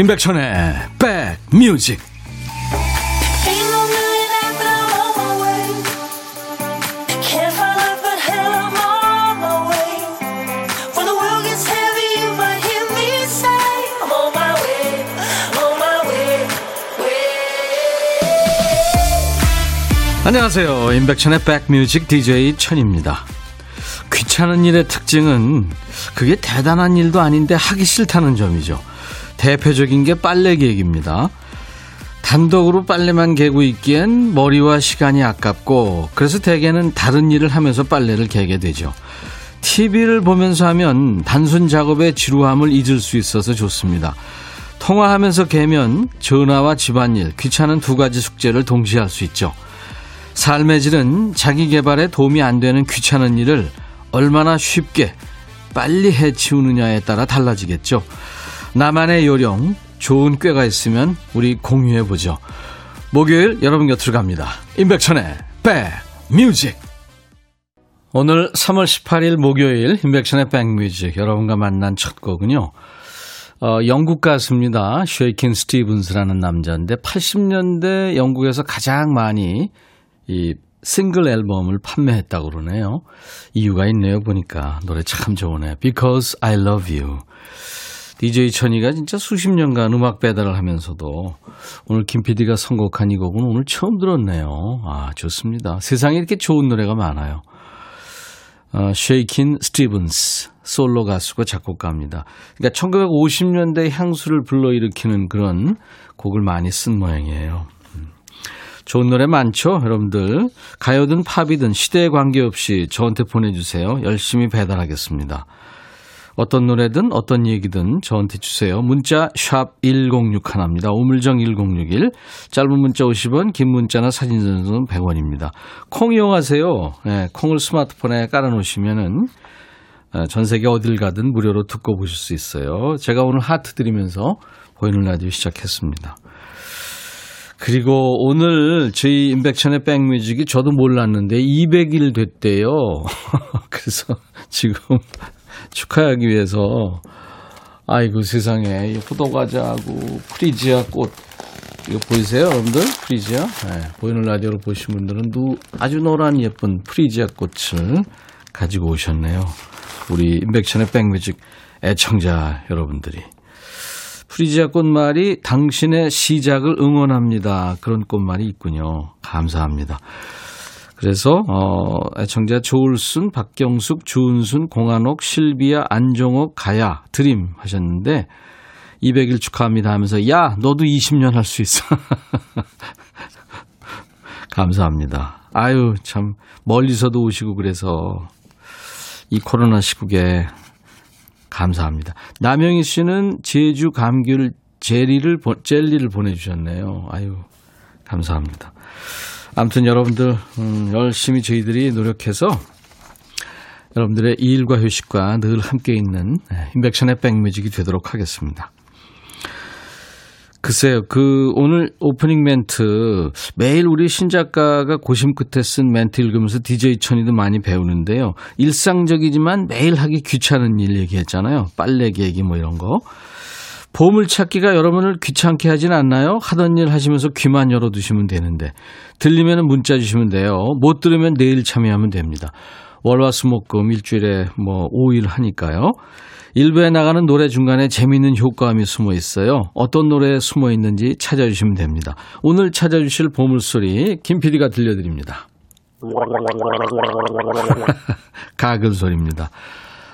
임백천의 백뮤직. 안녕하세요. 임백천의 백뮤직 DJ 천입니다. 귀찮은 일의 특징은 그게 대단한 일도 아닌데 하기 싫다는 점이죠 대표적인 게 빨래 개기입니다. 단독으로 빨래만 개고 있기엔 머리와 시간이 아깝고 그래서 대개는 다른 일을 하면서 빨래를 개게 되죠. TV를 보면서 하면 단순 작업의 지루함을 잊을 수 있어서 좋습니다. 통화하면서 개면 전화와 집안일, 귀찮은 두 가지 숙제를 동시에 할 수 있죠. 삶의 질은 자기 개발에 도움이 안 되는 귀찮은 일을 얼마나 쉽게 빨리 해치우느냐에 따라 달라지겠죠. 나만의 요령, 좋은 꾀가 있으면 우리 공유해보죠. 목요일 여러분 곁으로 갑니다. 임백천의 백뮤직. 오늘 3월 18일 목요일 임백천의 백뮤직 여러분과 만난 첫 곡은요. 어, 영국 가수입니다. 쉐이킨 스티븐스라는 남자인데 80년대 영국에서 가장 많이 이 싱글 앨범을 판매했다고 그러네요. 이유가 있네요. 보니까 노래 참 좋으네요. Because I Love You. DJ 천이가 진짜 수십 년간 음악 배달을 하면서도 오늘 김 PD가 선곡한 이 곡은 오늘 처음 들었네요. 아, 좋습니다. 세상에 이렇게 좋은 노래가 많아요. 어, 쉐이킨 스티븐스, 솔로 가수가 작곡가입니다. 그러니까 1950년대 향수를 불러일으키는 그런 곡을 많이 쓴 모양이에요. 음. 좋은 노래 많죠? 여러분들. 가요든 팝이든 시대에 관계없이 저한테 보내주세요. 열심히 배달하겠습니다. 어떤 노래든 어떤 얘기든 저한테 주세요. 문자 1061입니다. 오물정 1061. 짧은 문자 50원, 긴 문자나 사진 전송은 100원입니다. 콩 이용하세요. 네, 콩을 스마트폰에 깔아놓으시면은 어, 전 세계 어딜 가든 무료로 듣고 보실 수 있어요. 제가 오늘 하트 드리면서 보이는 라디오 시작했습니다. 그리고 오늘 저희 임백천의 백뮤직이 저도 몰랐는데 200일 됐대요. 그래서 지금 축하하기 위해서 아이고 세상에. 포도과자하고 프리지아 꽃. 이거 보이세요 여러분들? 프리지아? 네, 보이는 라디오를 보신 분들은 누 아주 노란 예쁜 프리지아 꽃을 가지고 오셨네요. 우리 인백션의 백뮤직 애청자 여러분들이. 프리지아 꽃말이 당신의 시작을 응원합니다. 그런 꽃말이 있군요. 감사합니다 그래서 어 애청자 조울순, 박경숙, 주은순, 공한옥, 실비아, 안종옥, 가야, 드림 하셨는데 200일 축하합니다 하면서 야 너도 20년 할 수 있어. 감사합니다. 아유 참 멀리서도 오시고 그래서 이 코로나 시국에 감사합니다. 남영희 씨는 제주 감귤 젤리를 젤리를 보내주셨네요. 아유 감사합니다. 아무튼 여러분들 음, 열심히 저희들이 노력해서 여러분들의 일과 휴식과 늘 함께 있는 인백션의 백뮤직이 되도록 하겠습니다. 글쎄요, 그, 오늘 오프닝 멘트, 매일 우리 신작가가 고심 끝에 쓴 멘트 읽으면서 DJ 천이도 많이 배우는데요. 일상적이지만 매일 하기 귀찮은 일 얘기했잖아요. 빨래기 얘기 뭐 이런 거. 보물찾기가 여러분을 귀찮게 하진 않나요? 하던 일 하시면서 귀만 열어두시면 되는데 들리면 문자 주시면 돼요. 못 들으면 내일 참여하면 됩니다. 월화수목금 일주일에 뭐 5일 하니까요. 일부에 나가는 노래 중간에 재미있는 효과음이 숨어 있어요. 어떤 노래에 숨어 있는지 찾아주시면 됩니다. 오늘 찾아주실 보물소리 김 PD가 들려드립니다. 가글 소리입니다.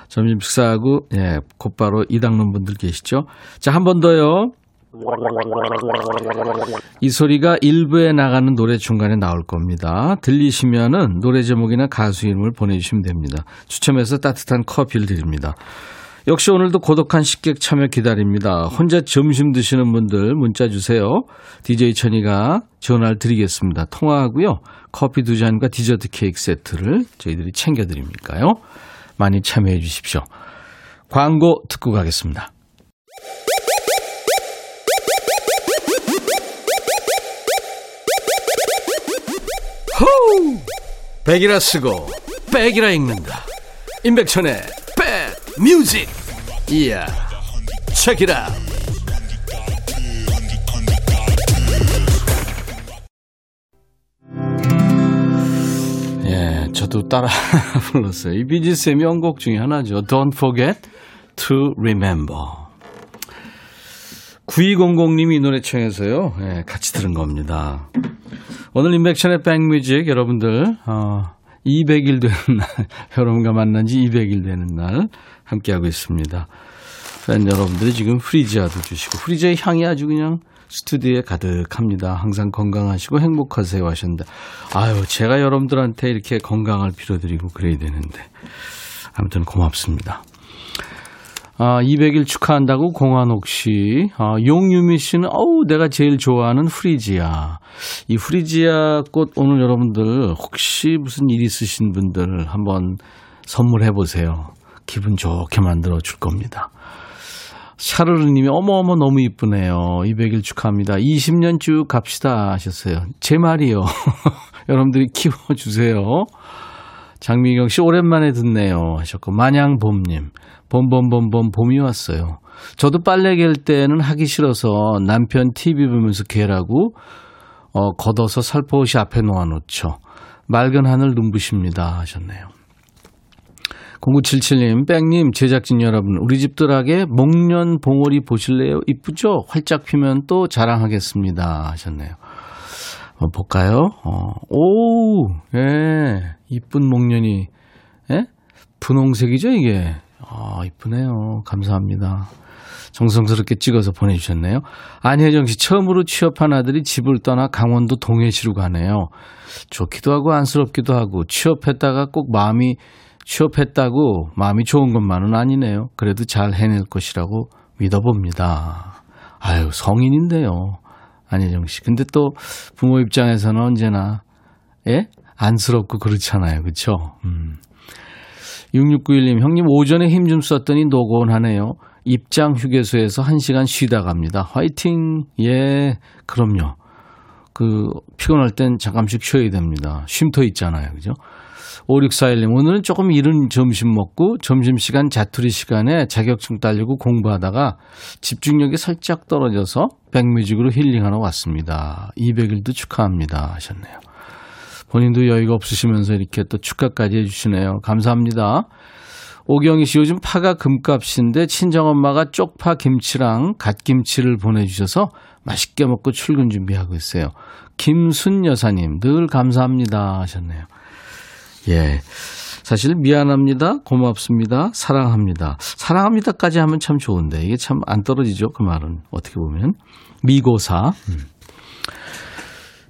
점심 식사하고 예, 곧바로 이 닦는 분들 계시죠? 자, 한 번 더요. 이 소리가 일부에 나가는 노래 중간에 나올 겁니다. 들리시면은 노래 제목이나 가수 이름을 보내주시면 됩니다. 추첨해서 따뜻한 커피를 드립니다. 역시 오늘도 고독한 식객 참여 기다립니다. 혼자 점심 드시는 분들 문자 주세요. DJ 천이가 전화를 드리겠습니다. 통화하고요. 커피 두 잔과 디저트 케이크 세트를 저희들이 챙겨드립니까요. 많이 참여해 주십시오. 광고 듣고 가겠습니다. 호우! 백이라 쓰고 백이라 읽는다. 임백천의 백 뮤직. 이야. 책이라. 저도 따라 불렀어요. 이 비지스의 명곡 중에 하나죠. Don't forget to remember. 9200님이 이 노래 청해서요. 네, 같이 들은 겁니다. 오늘 임백천의 백뮤직 여러분들 어, 200일 되는 날 여러분과 만난 지 200일 되는 날 함께하고 있습니다. 팬 여러분들이 지금 프리지아도 주시고 프리지아의 향이 아주 그냥 스튜디오에 가득합니다. 항상 건강하시고 행복하세요 하셨는데 아유 제가 여러분들한테 이렇게 건강을 빌어드리고 그래야 되는데 아무튼 고맙습니다. 아, 200일 축하한다고 공한옥 씨. 아, 용유미 씨는, 어우, 내가 제일 좋아하는 프리지아. 이 프리지아 꽃 오늘 여러분들 혹시 무슨 일 있으신 분들 한번 선물해 보세요. 기분 좋게 만들어 줄 겁니다. 샤르르님이 어머어머 너무 이쁘네요. 200일 축하합니다. 20년 쭉 갑시다 하셨어요. 제 말이요. 여러분들이 키워주세요. 장미경 씨 오랜만에 듣네요 하셨고 마냥봄님 봄봄봄봄 봄이 왔어요. 저도 빨래 갤 때는 하기 싫어서 남편 TV 보면서 개라고 어, 걷어서 살포시 앞에 놓아놓죠. 맑은 하늘 눈부십니다 하셨네요. 0977님, 뺑님, 제작진 여러분, 우리 집들하게 목련 봉오리 보실래요? 이쁘죠? 활짝 피면 또 자랑하겠습니다. 하셨네요. 한번 볼까요? 어, 오, 예, 이쁜 목련이, 예? 분홍색이죠, 이게? 아, 이쁘네요. 감사합니다. 정성스럽게 찍어서 보내주셨네요. 안혜정 씨, 처음으로 취업한 아들이 집을 떠나 강원도 동해시로 가네요. 좋기도 하고 안쓰럽기도 하고, 취업했다가 꼭 마음이 취업했다고 마음이 좋은 것만은 아니네요. 그래도 잘 해낼 것이라고 믿어봅니다. 아유, 성인인데요. 안혜정 씨. 근데 또 부모 입장에서는 언제나, 예? 안쓰럽고 그렇잖아요. 그쵸? 음. 6691님, 형님 오전에 힘 좀 썼더니 노곤하네요. 입장 휴게소에서 1시간 쉬다 갑니다. 화이팅! 예, 그럼요. 그, 피곤할 땐 잠깐씩 쉬어야 됩니다. 쉼터 있잖아요. 그죠? 5641님, 오늘은 조금 이른 점심 먹고 점심시간 자투리 시간에 자격증 따려고 공부하다가 집중력이 살짝 떨어져서 백뮤직으로 힐링하러 왔습니다. 200일도 축하합니다. 하셨네요. 본인도 여유가 없으시면서 이렇게 또 축하까지 해주시네요. 감사합니다. 오경희 씨 요즘 파가 금값인데 친정엄마가 쪽파 김치랑 갓김치를 보내주셔서 맛있게 먹고 출근 준비하고 있어요. 김순 여사님 늘 감사합니다 하셨네요. 예. 사실 미안합니다, 고맙습니다, 사랑합니다. 사랑합니다까지 하면 참 좋은데 이게 참 안 떨어지죠. 그 말은 어떻게 보면 미고사. 음.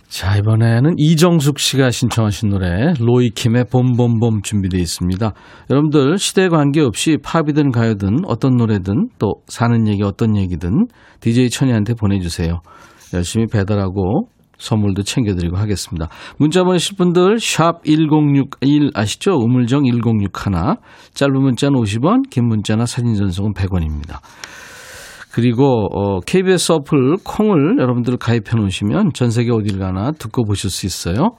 자 이번에는 이정숙 씨가 신청하신 노래 로이킴의 봄봄봄 준비되어 있습니다. 여러분들 시대에 관계없이 팝이든 가요든 어떤 노래든 또 사는 얘기 어떤 얘기든 DJ 천이한테 보내주세요. 열심히 배달하고 선물도 챙겨드리고 하겠습니다. 문자 보내실 분들 샵 1061 아시죠? 우물정 1061 짧은 문자는 50원 긴 문자나 사진 전송은 100원입니다. 그리고 어, KBS 어플 콩을 여러분들 가입해 놓으시면 전 세계 어딜 가나 듣고 보실 수 있어요.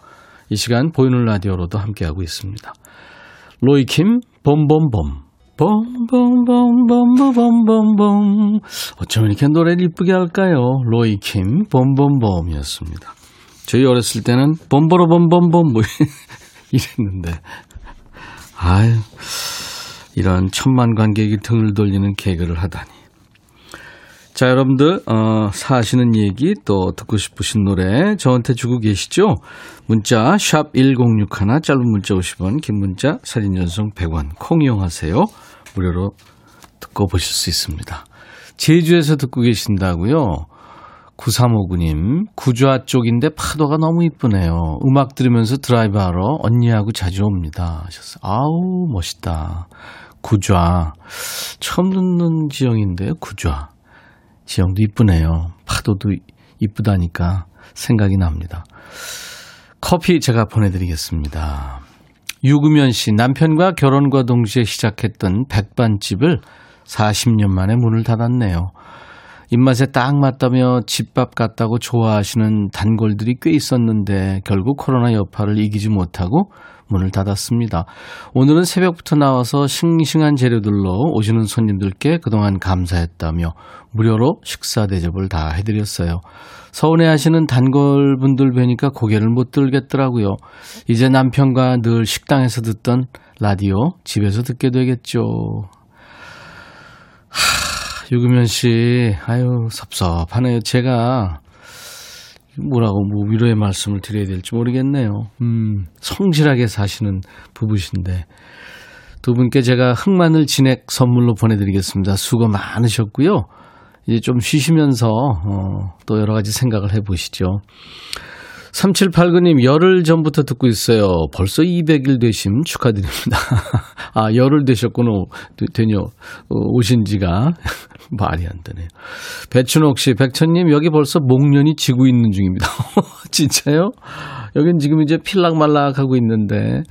이 시간 보이는 라디오로도 함께하고 있습니다. 로이킴 봄봄봄 봄봄봄봄봄봄봄 어쩌면 이렇게 노래를 이쁘게 할까요? 로이킴 봄봄봄이었습니다. 저희 어렸을 때는 봄보로 봄봄봄 뭐 이랬는데 아유 이런 천만 관객이 등을 돌리는 개그를 하다니 자, 여러분들, 어, 사시는 얘기 또 듣고 싶으신 노래 저한테 주고 계시죠? 문자, 샵 1061, 짧은 문자 50원, 긴 문자, 사진 전송 100원, 콩 이용하세요. 무료로 듣고 보실 수 있습니다. 제주에서 듣고 계신다고요? 9359님, 구좌 쪽인데 파도가 너무 이쁘네요. 음악 들으면서 드라이브 하러 언니하고 자주 옵니다. 하셨어요. 아우, 멋있다. 구좌. 처음 듣는 지형인데요, 구좌. 지형도 이쁘네요. 파도도 이쁘다니까 생각이 납니다. 커피 제가 보내드리겠습니다. 유구면 씨, 남편과 결혼과 동시에 시작했던 백반집을 40년 만에 문을 닫았네요. 입맛에 딱 맞다며 집밥 같다고 좋아하시는 단골들이 꽤 있었는데 결국 코로나 여파를 이기지 못하고 문을 닫았습니다. 오늘은 새벽부터 나와서 싱싱한 재료들로 오시는 손님들께 그동안 감사했다며 무료로 식사 대접을 다 해드렸어요. 서운해 하시는 단골분들 뵈니까 고개를 못 들겠더라고요. 이제 남편과 늘 식당에서 듣던 라디오 집에서 듣게 되겠죠. 하, 유금현 씨, 아유, 섭섭하네요. 제가 뭐라고 뭐 위로의 말씀을 드려야 될지 모르겠네요. 음, 성실하게 사시는 부부신데 두 분께 제가 흑마늘 진액 선물로 보내드리겠습니다. 수고 많으셨고요. 이제 좀 쉬시면서 어, 또 여러 가지 생각을 해보시죠. 3789님, 열흘 전부터 듣고 있어요. 벌써 200일 되심 축하드립니다. 아, 열흘 되셨구나. 되뇨. 어, 오신 지가. 말이 안 되네요. 배춘옥 씨, 백천님, 여기 벌써 목련이 지고 있는 중입니다. 진짜요? 여긴 지금 이제 필락말락 하고 있는데,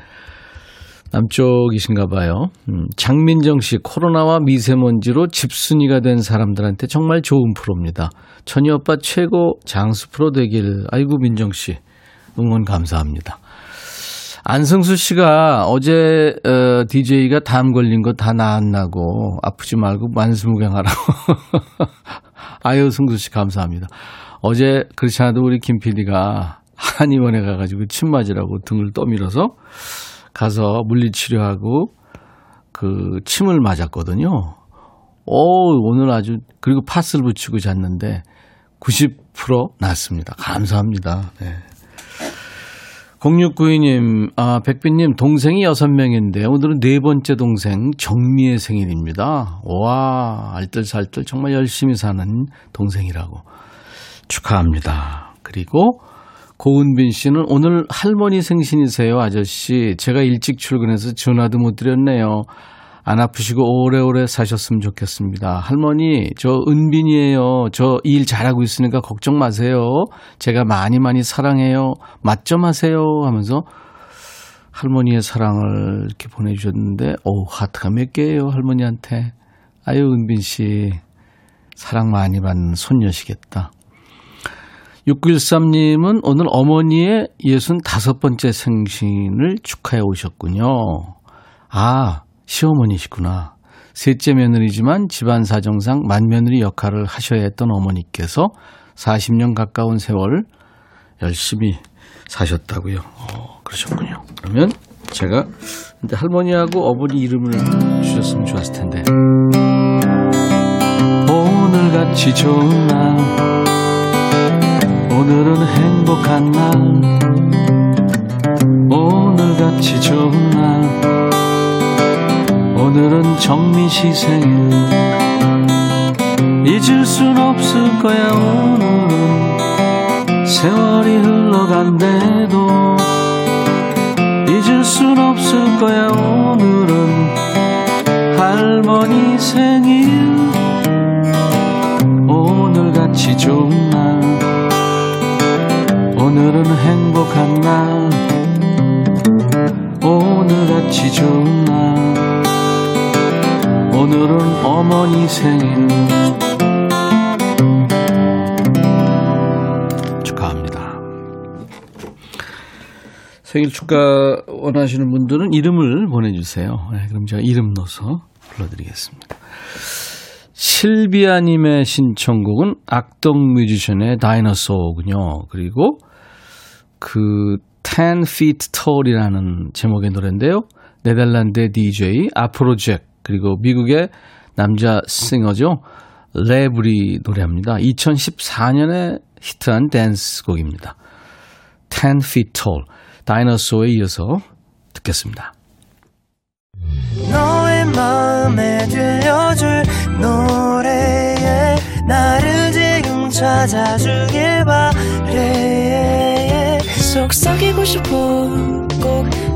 남쪽이신가 봐요. 음, 장민정 씨, 코로나와 미세먼지로 집순이가 된 사람들한테 정말 좋은 프로입니다. 천희 오빠 최고 장수 프로 되길. 아이고, 민정 씨. 응원 감사합니다. 안승수 씨가 어제 어, DJ가 담 걸린 거 다 나았나고 아프지 말고 만수무강하라고. 아유 승수 씨 감사합니다. 어제 그렇지 않아도 우리 김 PD가 한의원에 가가지고 침 맞으라고 등을 떠밀어서 가서 물리치료하고 그 침을 맞았거든요. 오, 오늘 아주, 그리고 파스를 붙이고 잤는데 90% 낫습니다. 감사합니다. 네. 0692님, 아, 백빈님, 동생이 6명인데, 오늘은 네 번째 동생, 정미의 생일입니다. 와, 알뜰살뜰 정말 열심히 사는 동생이라고. 축하합니다. 그리고, 고은빈 씨는 오늘 할머니 생신이세요, 아저씨. 제가 일찍 출근해서 전화도 못 드렸네요. 안 아프시고 오래오래 사셨으면 좋겠습니다. 할머니, 저 은빈이에요. 저 일 잘하고 있으니까 걱정 마세요. 제가 많이 많이 사랑해요. 맞점 하세요. 하면서 할머니의 사랑을 이렇게 보내주셨는데, 오, 하트가 몇 개예요, 할머니한테. 아유, 은빈 씨. 사랑 많이 받는 손녀시겠다. 6913님은 오늘 어머니의 65번째 생신을 축하해 오셨군요. 아, 시어머니시구나. 셋째 며느리지만 집안 사정상 맏며느리 역할을 하셔야 했던 어머니께서 40년 가까운 세월 열심히 사셨다고요. 어, 그러셨군요. 그러면 제가 할머니하고 어머니 이름을 주셨으면 좋았을 텐데. 오늘같이 좋은 날 오늘은 행복한 날. 오늘같이 좋은 날. 오늘은 정미 시 생일. 잊을 순 없을 거야 오늘은. 세월이 흘러간대도. 잊을 순 없을 거야 오늘은. 할머니 생일 좋은 날 오늘은 어머니 생일 축하합니다. 생일 축하 원하시는 분들은 이름을 보내주세요. 네, 그럼 제가 이름 넣어서 불러드리겠습니다. 실비아님의 신청곡은 악동 뮤지션의 다이너소군요. 그리고 그 10 feet tall이라는 제목의 노래인데요. 네덜란드의 DJ 아프로잭 그리고 미국의 남자 싱어죠. 레브리 노래합니다. 2014년에 히트한 댄스곡입니다. 10 feet tall 다이너소에 이어서 듣겠습니다. 너의 마음에 들려줄 노래에 나를 지금 찾아주길 바래 속삭이고 싶어 꼭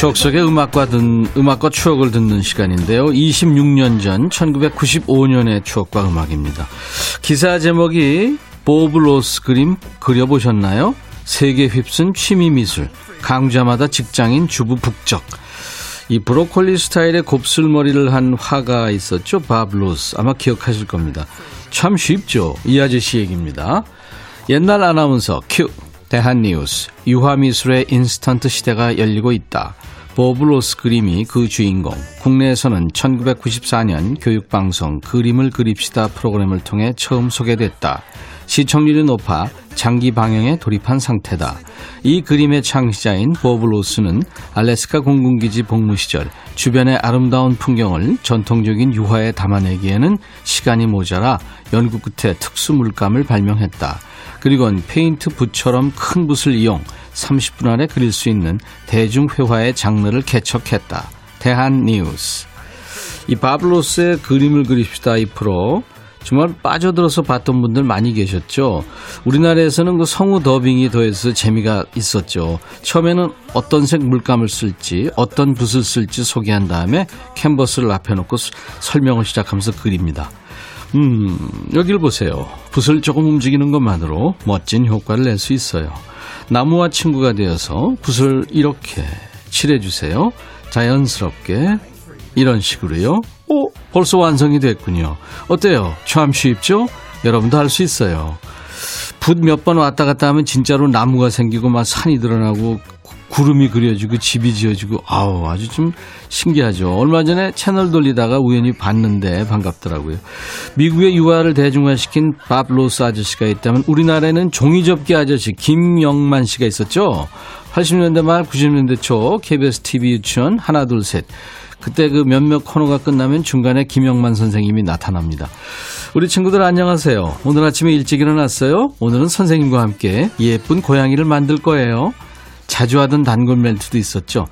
추억 속의 음악과 듣, 음악과 추억을 듣는 시간인데요. 26년 전 1995년의 추억과 음악입니다. 기사 제목이 보브 로스 그림 그려보셨나요? 세계 휩쓴 취미 미술, 강좌마다 직장인 주부 북적. 이 브로콜리 스타일의 곱슬머리를 한 화가 있었죠. 밥 로스. 아마 기억하실 겁니다. 참 쉽죠. 이 아저씨 얘기입니다. 옛날 아나운서 큐 대한뉴스 유화미술의 인스턴트 시대가 열리고 있다. 버블로스 그림이 그 주인공. 국내에서는 1994년 교육방송 그림을 그립시다 프로그램을 통해 처음 소개됐다. 시청률이 높아 장기 방영에 돌입한 상태다. 이 그림의 창시자인 버블로스는 알래스카 공군기지 복무 시절 주변의 아름다운 풍경을 전통적인 유화에 담아내기에는 시간이 모자라 연구 끝에 특수 물감을 발명했다. 그리고는 페인트 붓처럼 큰 붓을 이용 30분 안에 그릴 수 있는 대중회화의 장르를 개척했다. 대한 뉴스. 이 바블로스의 그림을 그립시다 이 프로 정말 빠져들어서 봤던 분들 많이 계셨죠. 우리나라에서는 그 성우 더빙이 더해서 재미가 있었죠. 처음에는 어떤 색 물감을 쓸지, 어떤 붓을 쓸지 소개한 다음에 캔버스를 앞에 놓고 수- 설명을 시작하면서 그립니다. 음, 여길 보세요. 붓을 조금 움직이는 것만으로 멋진 효과를 낼 수 있어요. 나무와 친구가 되어서 붓을 이렇게 칠해주세요. 자연스럽게 이런 식으로요. 오, 벌써 완성이 됐군요. 어때요? 참 쉽죠? 여러분도 할 수 있어요. 붓 몇 번 왔다 갔다 하면 진짜로 나무가 생기고 막 산이 드러나고 구- 구름이 그려지고 집이 지어지고 아우 아주 좀 신기하죠. 얼마 전에 채널 돌리다가 우연히 봤는데 반갑더라고요. 미국의 유화를 대중화시킨 밥 로스 아저씨가 있다면 우리나라에는 종이접기 아저씨 김영만 씨가 있었죠. 80년대 말 90년대 초 KBS TV 유치원 하나 둘 셋. 그때 그 몇몇 코너가 끝나면 중간에 김영만 선생님이 나타납니다. 우리 친구들 안녕하세요. 오늘 아침에 일찍 일어났어요. 오늘은 선생님과 함께 예쁜 고양이를 만들 거예요. 자주 하던 단골 멘트도 있었죠.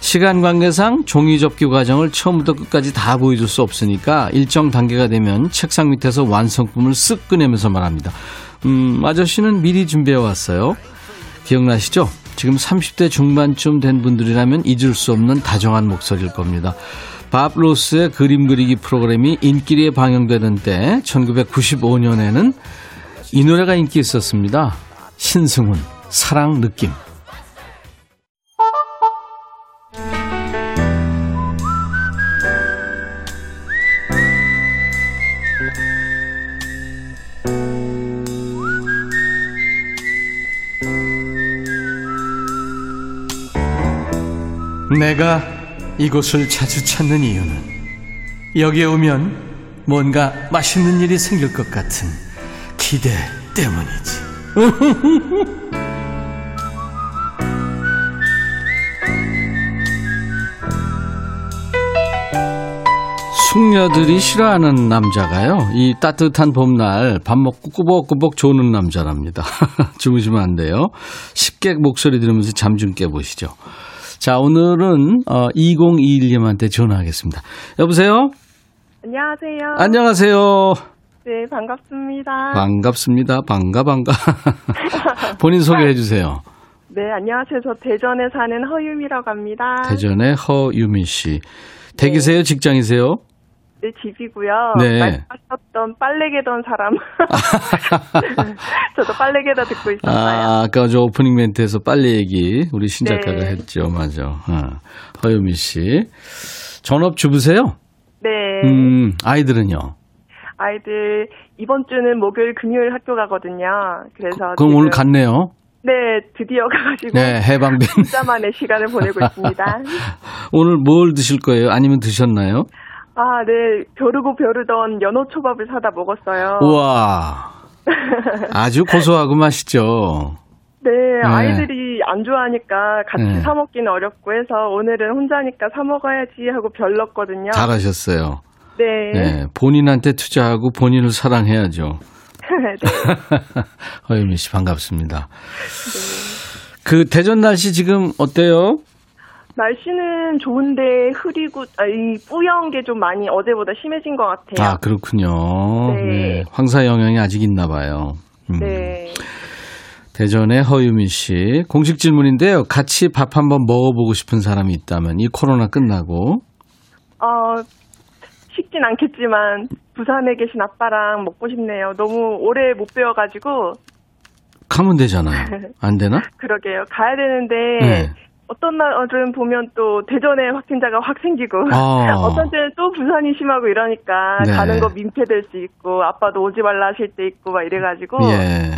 시간 관계상 종이 접기 과정을 처음부터 끝까지 다 보여줄 수 없으니까 일정 단계가 되면 책상 밑에서 완성품을 쓱 꺼내면서 말합니다. 음, 아저씨는 미리 준비해 왔어요. 기억나시죠? 지금 30대 중반쯤 된 분들이라면 잊을 수 없는 다정한 목소리일 겁니다. 밥 로스의 그림 그리기 프로그램이 인기리에 방영되던 때 1995년에는 이 노래가 인기 있었습니다. 신승훈 사랑 느낌. 내가 이곳을 자주 찾는 이유는 여기에 오면 뭔가 맛있는 일이 생길 것 같은 기대 때문이지. 숙녀들이 싫어하는 남자가요. 이 따뜻한 봄날 밥 먹고 꾸벅꾸벅 조는 남자랍니다. 주무시면 안 돼요. 식객 목소리 들으면서 잠 좀 깨보시죠. 자, 오늘은 어, 2021님한테 전화하겠습니다. 여보세요? 안녕하세요. 안녕하세요. 네, 반갑습니다. 반갑습니다. 반가 반가. 본인 소개해 주세요. 네, 안녕하세요. 저 대전에 사는 허유미라고 합니다. 대전의 허유미 씨. 댁이세요? 직장이세요? 네, 집이고요. 네. 말씀하셨던 빨래개던 사람. 저도 빨래개다 듣고 있었어요. 아, 아까 저 오프닝 멘트에서 빨리 얘기 우리 신 작가가 네. 했죠. 맞아. 어. 허유미 씨. 전업 주부세요? 네. 음, 아이들은요? 아이들 이번 주는 목요일 금요일 학교 가거든요. 그래서 그럼 지금- 오늘 갔네요. 네, 드디어 가가지고 네, 해방된. 진짜만의 시간을 보내고 있습니다. 오늘 뭘 드실 거예요? 아니면 드셨나요? 아, 네, 벼르고 벼르던 연어 초밥을 사다 먹었어요. 우와. 아주 고소하고 맛있죠. 네, 아이들이 안 좋아하니까 같이 네. 사 먹기는 어렵고 해서 오늘은 혼자니까 사 먹어야지 하고 별렀거든요. 잘하셨어요. 네. 네, 본인한테 투자하고 본인을 사랑해야죠. 네. 허유미 씨 반갑습니다. 그 대전 날씨 지금 어때요? 날씨는 좋은데 흐리고 아, 이 뿌연 게 좀 많이 어제보다 심해진 것 같아요. 아 그렇군요. 네. 황사 영향이 아직 있나 봐요. 음. 네. 대전의 허유미 씨 공식 질문인데요. 같이 밥 한번 먹어보고 싶은 사람이 있다면 이 코로나 끝나고 어, 쉽진 않겠지만 부산에 계신 아빠랑 먹고 싶네요. 너무 오래 못 배워가지고 가면 되잖아요. 안 되나? 그러게요. 가야 되는데 네. 어떤 날은 보면 또 대전에 확진자가 확 생기고 아. 어떤 때는 또 부산이 심하고 이러니까 네. 가는 거 민폐될 수 있고 아빠도 오지 말라 하실 때 있고 막 이래가지고 예.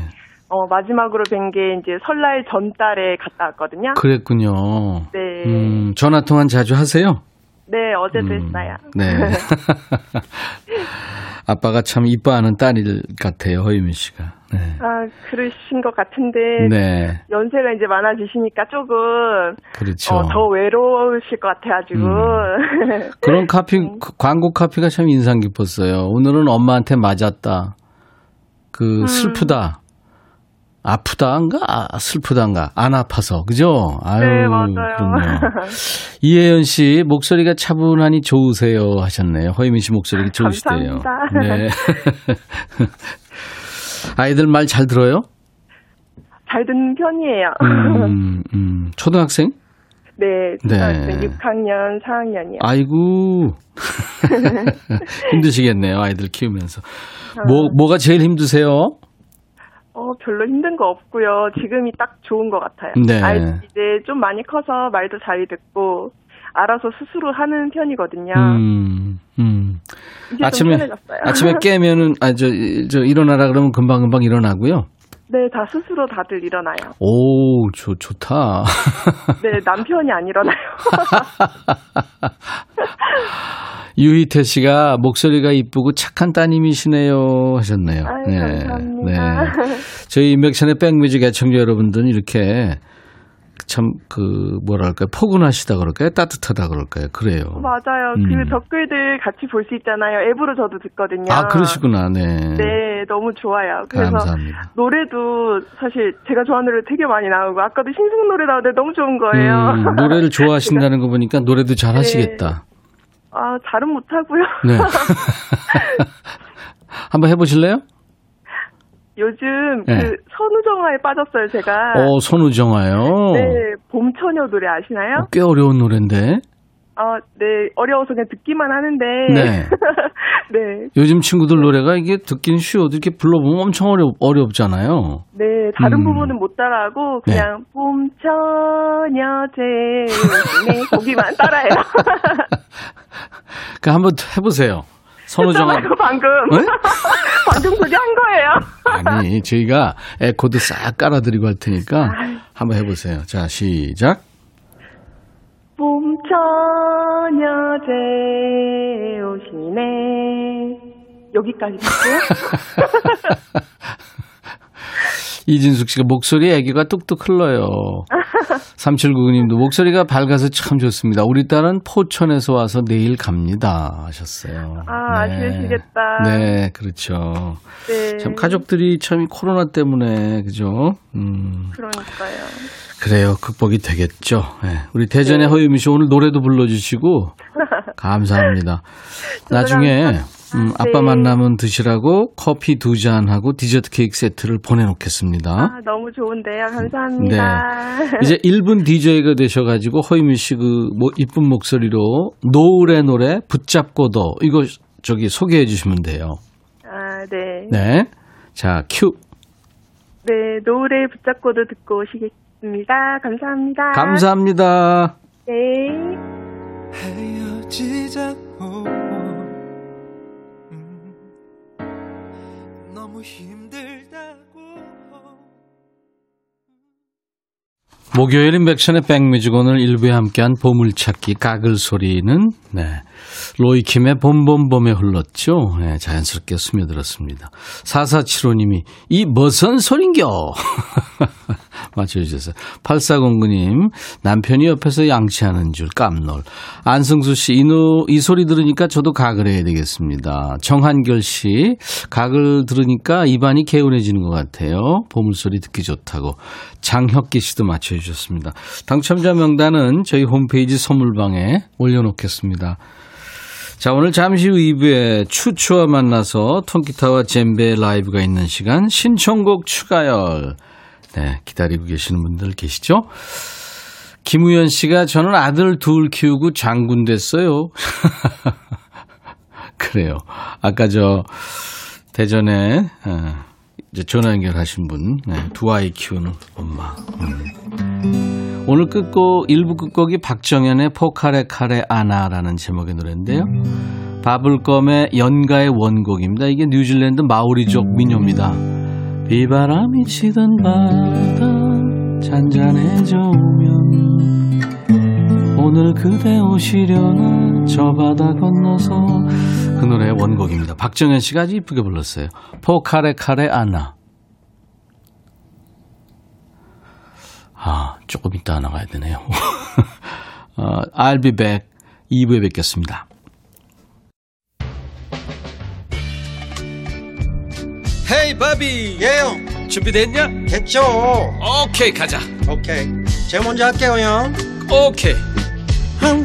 어, 마지막으로 뵌 게 이제 설날 전달에 갔다 왔거든요. 그랬군요. 네. 음, 전화 통화 자주 하세요? 네, 어제도 음, 했어요. 네. 아빠가 참 이뻐하는 딸일 같아요, 허유미 씨가. 네. 아, 그러신 것 같은데 네. 연세가 이제 많아지시니까 조금 그렇죠. 어, 더 외로우실 것 같아가지고 그런 카피, 그 광고 카피가 참 인상 깊었어요. 오늘은 엄마한테 맞았다. 그, 슬프다. 아프다인가? 아, 슬프다인가? 안 아파서. 그죠? 아유, 네, 맞아요. 그럼요. 이혜연 씨, 목소리가 차분하니 좋으세요. 하셨네요. 허유민 씨 목소리가 좋으시대요. 감사합니다. 네. 아이들 말 잘 들어요? 잘 듣는 편이에요. 음, 음. 초등학생? 네, 초등학생 네. 6학년, 4학년이요. 아이고. 힘드시겠네요. 아이들 키우면서. 아. 뭐, 뭐가 제일 힘드세요? 어, 별로 힘든 거 없고요. 지금이 딱 좋은 것 같아요. 네. 아이 이제 좀 많이 커서 말도 잘 듣고 알아서 스스로 하는 편이거든요. 음, 음. 아침에. 아침에 깨면은, 아, 저, 저, 일어나라 그러면 금방 금방 일어나고요. 네, 다 스스로 다들 일어나요. 오, 좋, 좋다. 네, 남편이 안 일어나요. 유희태 씨가 목소리가 이쁘고 착한 따님이시네요 하셨네요. 아유, 감사합니다. 저희 인백션의 백뮤직 애청자 여러분들은 이렇게 참 그 뭐랄까요 포근하시다 그럴까요 따뜻하다 그럴까요 그래요. 맞아요. 음. 그 댓글들 같이 볼 수 있잖아요. 앱으로 저도 듣거든요. 아 그러시구나, 네. 네, 너무 좋아요. 그래서 감사합니다. 노래도 사실 제가 좋아하는 노래 되게 많이 나오고 아까도 신승 노래 나오는데 너무 좋은 거예요. 음, 노래를 좋아하신다는 거 보니까 노래도 잘 하시겠다. 아, 잘은 못하고요. 네. 한번 해보실래요? 요즘 네. 그 선우정아에 빠졌어요, 제가. 어, 손우정아요. 네, 봄처녀 노래 아시나요? 어, 꽤 어려운 노래인데. 아, 네, 어려워서 그냥 듣기만 하는데. 네. 네. 요즘 친구들 노래가 이게 듣기는 쉬워도 이렇게 불러보면 엄청 어렵, 어렵잖아요. 네, 다른 음. 부분은 못 따라하고 네. 그냥 봄처녀 제 네 거기만 따라해요. 그 한번 해보세요. 선우정아. 했잖아요, 방금. 네? 방금 소리 한 거예요. 아니, 저희가 에코도 싹 깔아드리고 할 테니까 한번 해보세요. 자, 시작. 봄처녀 제 오시네. 여기까지 할게요. 이진숙 씨가 목소리에 애기가 뚝뚝 흘러요. 3799님도 목소리가 밝아서 참 좋습니다. 우리 딸은 포천에서 와서 내일 갑니다. 하셨어요. 아, 아쉬우시겠다. 네, 그렇죠. 네. 참 가족들이 참이 코로나 때문에 그죠? 음, 그러니까요. 그래요. 극복이 되겠죠. 네. 우리 대전의 허유미 씨 오늘 노래도 불러주시고 감사합니다. 나중에 음, 아빠 네. 만나면 드시라고 커피 두 잔하고 디저트 케이크 세트를 보내놓겠습니다. 아, 너무 좋은데요. 감사합니다. 네. 이제 1분 DJ가 되셔가지고 허유미 씨그 뭐 이쁜 목소리로 노을의 노래 붙잡고 도 이거 저기 소개해 주시면 돼요. 아, 네. 네. 자, 큐. 네, 노래 붙잡고도 듣고 오시겠습니다. 감사합니다. 감사합니다. 네. 헤어지자고 목요일 인백션의 백뮤직 오늘 일부에 함께한 보물찾기 까글 소리는 네. 로이킴의 봄봄봄에 흘렀죠. 네, 자연스럽게 스며들었습니다. 4475님이 이 무슨 소린겨? 맞춰주셨어요. 8409님 남편이 옆에서 양치하는 줄 깜놀. 안승수 씨, 이, 노, 이 소리 들으니까 저도 가글 해야 되겠습니다. 정한결 씨, 가글 들으니까 입안이 개운해지는 것 같아요. 보물소리 듣기 좋다고. 장혁기 씨도 맞춰주셨습니다. 당첨자 명단은 저희 홈페이지 선물방에 올려놓겠습니다. 자, 오늘 잠시 후 2부에 추추와 만나서 통기타와 젬베 라이브가 있는 시간 신청곡 추가열. 네, 기다리고 계시는 분들 계시죠? 김우현 씨가 저는 아들 둘 키우고 장군 됐어요. 그래요. 아까 저 대전에 어, 이제 전화 연결하신 분, 네, 두 아이 키우는 엄마. 음. 오늘 끝곡 1부 끝곡이 박정현의 포카레 카레 아나라는 제목의 노래인데요. 바블검의 연가의 원곡입니다. 이게 뉴질랜드 마오리족 민요입니다. 비바람이 치던 바다 잔잔해져 오면 오늘 그대 오시려나 저 바다 건너서 그 노래의 원곡입니다. 박정현 씨가 아주 이쁘게 불렀어요. 포카레 카레 아나. 아, 조금 이따 나가야 되네요. 어, I'll be back. 2부에 뵙겠습니다. 헤이 바비 예영 준비됐냐? 됐죠 오케이 가자 오케이 제가 먼저 할게요 형 오케이 I'm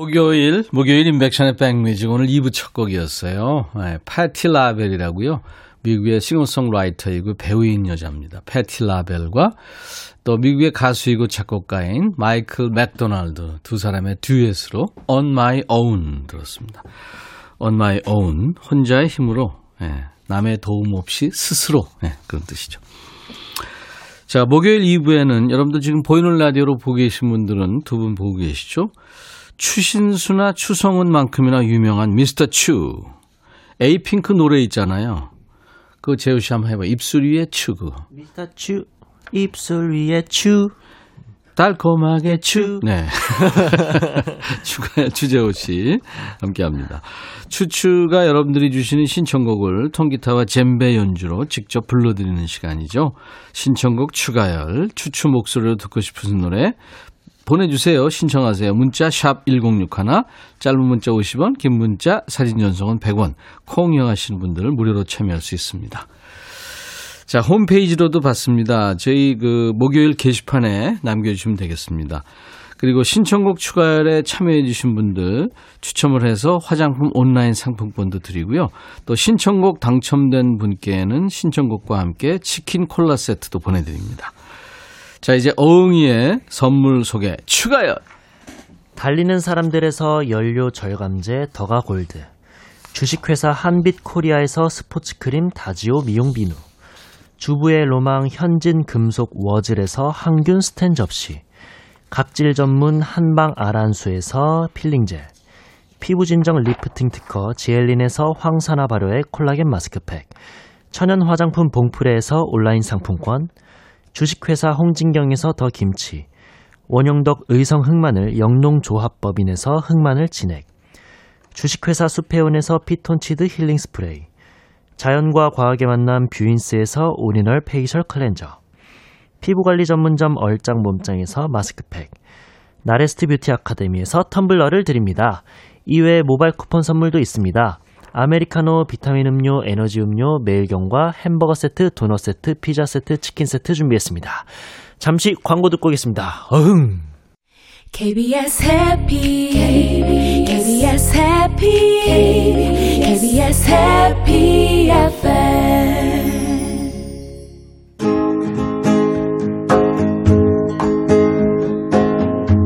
목요일, 목요일 인백션의 백뮤직 오늘 2부 첫 곡이었어요. 네, 패티 라벨이라고요. 미국의 싱어송라이터이고 배우인 여자입니다. 패티 라벨과 또 미국의 가수이고 작곡가인 마이클 맥도날드 두 사람의 듀엣으로 On My Own 들었습니다. On My Own 혼자의 힘으로 예, 남의 도움 없이 스스로 예, 그런 뜻이죠. 자 목요일 2부에는 여러분들 지금 보이는 라디오로 보고 계신 분들은 두 분 보고 계시죠? 추신수나 추성훈만큼이나 유명한 미스터 추. 에이핑크 노래 있잖아요. 그거 재우 씨 한번 해봐. 입술 위에 추 그거. 미스터 추 입술 위에 추 달콤하게 추. 네. 추가 추재호 씨 함께 합니다. 추추가 여러분들이 주시는 신청곡을 통기타와 젬베 연주로 직접 불러드리는 시간이죠. 신청곡 추가열, 추추 목소리로 듣고 싶은 노래 보내주세요. 신청하세요. 문자 샵 1061, 짧은 문자 50원, 긴 문자 사진 전송은 100원, 콩 이용하시는 분들 무료로 참여할 수 있습니다. 자, 홈페이지로도 받습니다. 저희 그 목요일 게시판에 남겨주시면 되겠습니다. 그리고 신청곡 추가열에 참여해주신 분들 추첨을 해서 화장품 온라인 상품권도 드리고요. 또 신청곡 당첨된 분께는 신청곡과 함께 치킨 콜라 세트도 보내드립니다. 자, 이제 어흥이의 선물 소개 추가열. 달리는 사람들에서 연료 절감제 더가 골드. 주식회사 한빛코리아에서 스포츠 크림 다지오 미용 비누. 주부의 로망 현진 금속 워즐에서 항균 스텐 접시. 각질 전문 한방 아란수에서 필링젤 피부 진정 리프팅 특허 지엘린에서 항산화 발효의 콜라겐 마스크팩. 천연 화장품 봉프레에서 온라인 상품권 주식회사 홍진경에서 더 김치 원용덕 의성 흑마늘 영농조합법인에서 흑마늘 진액 주식회사 수페온에서 피톤치드 힐링 스프레이 자연과 과학의 만남 뷰인스에서 오리지널 페이셜 클렌저 피부관리 전문점 얼짱 몸짱에서 마스크팩 나레스트 뷰티 아카데미에서 텀블러를 드립니다. 이외에 모바일 쿠폰 선물도 있습니다. 아메리카노, 비타민 음료, 에너지 음료, 매일경과 햄버거 세트, 도넛 세트, 피자 세트, 치킨 세트 준비했습니다. 잠시 광고 듣고 오겠습니다. 어흥! KBS 해피 KBS 해피 KBS 해피 FM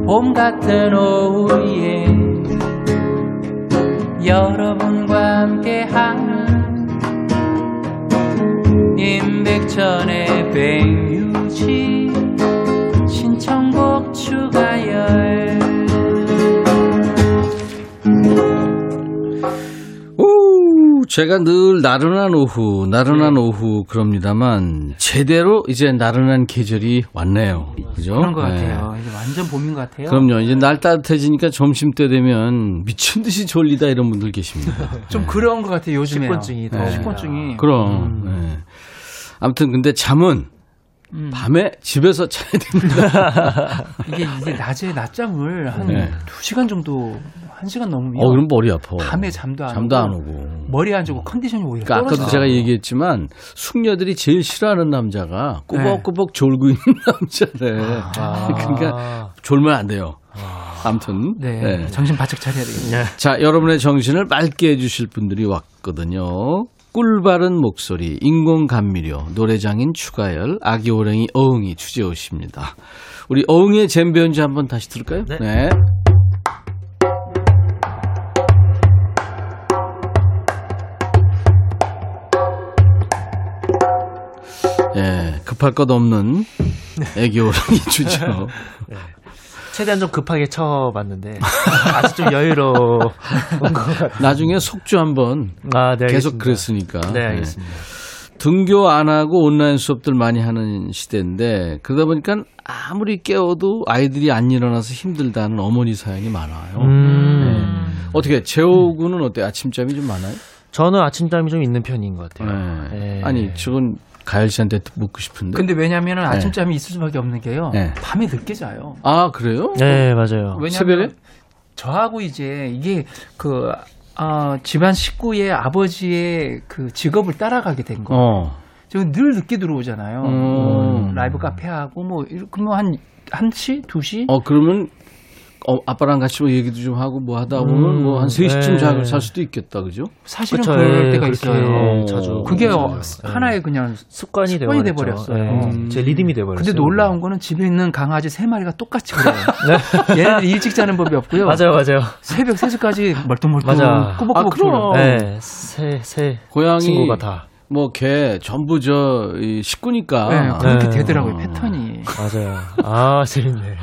봄 같은 오후에 여러분과 함께하는 임백천의 백뮤직 신청곡 추가열 제가 늘 나른한 오후, 나른한 오후 그럽니다만 제대로 이제 나른한 계절이 왔네요. 그죠? 그런 것 네. 같아요. 이제 완전 봄인 것 같아요. 그럼요. 이제 날 따뜻해지니까 점심 때 되면 미친 듯이 졸리다 이런 분들 계십니다. 좀 네. 그런 것 같아요. 요즘에 식곤증이 더 식곤증이 그럼. 네. 아무튼 근데 잠은 음. 밤에 집에서 자야 됩니다. 이게 이게 낮에 낮잠을 한 네. 두 시간 정도 한 시간 넘으면 어, 그럼 머리 아파. 밤에 잠도 안 잠도 오고, 안 오고. 머리 안 좋고 컨디션이 오히려 그러니까 아까도 떨어져요. 제가 얘기했지만 숙녀들이 제일 싫어하는 남자가 꾸벅꾸벅 졸고 있는 남자래. 아. 그러니까 졸면 안 돼요. 아무튼 네, 네. 정신 바짝 차려야 되겠네요. 자 여러분의 정신을 맑게 해 주실 분들이 왔거든요. 꿀바른 목소리, 인공 감미료, 노래장인 추가열, 아기 호랭이 어흥이 주제 오십니다. 우리 어흥의 잼 배운지 한번 다시 들을까요? 네. 예, 급할 것 없는 호랭이 주죠. 최대한 좀 급하게 쳐봤는데 아직 좀 여유로운 것 같아요. 나중에 속주 한번 아, 네, 계속. 그랬으니까. 네, 예. 알겠습니다. 등교 안 하고 온라인 수업들 많이 하는 시대인데 그러다 보니까 아무리 깨워도 아이들이 안 일어나서 힘들다는 어머니 사연이 많아요. 음. 어떻게 재호 군은 어때? 아침잠이 좀 많아요? 저는 아침잠이 좀 있는 편인 것 같아요. 네. 네. 아니 저건 가열 씨한테 묻고 싶은데. 근데 왜냐하면 아침잠이 있을 수밖에 없는 게요. 네. 밤에 늦게 자요. 아 그래요? 네, 맞아요. 왜냐하면 새벽에? 저하고 이제 이게 그 아, 집안 식구의 아버지의 그 직업을 따라가게 된 거. 어. 저는 늘 늦게 들어오잖아요. 음. 뭐 라이브 카페 하고 뭐 이렇게 그러면 한 1시, 2시? 어 그러면 어, 아빠랑 같이 뭐 얘기도 좀 하고 뭐 하다 보면 음, 뭐한 3시쯤 네. 잘, 잘 수도 있겠다. 그죠? 사실은 그쵸, 그럴 예, 때가 있어요. 자주 그게 맞아요. 어, 하나의 그냥 습관이 습관이 돼 버렸죠. 돼버렸어요. 네, 음. 제 리듬이 돼 버렸어요. 근데 놀라운 거는 집에 있는 강아지 세 마리가 똑같이 그래요. 얘네들이 일찍 자는 법이 없고요. 맞아요, 맞아요. 새벽 3시까지 멀뚱멀뚱 맞아. 꾸벅꾸벅 아, 그럼. 네, 새, 새 고양이 친구가 다. 뭐개 전부 저 이, 식구니까. 네, 그렇게 네. 되더라고요, 패턴이. 맞아요. 아, 재밌네.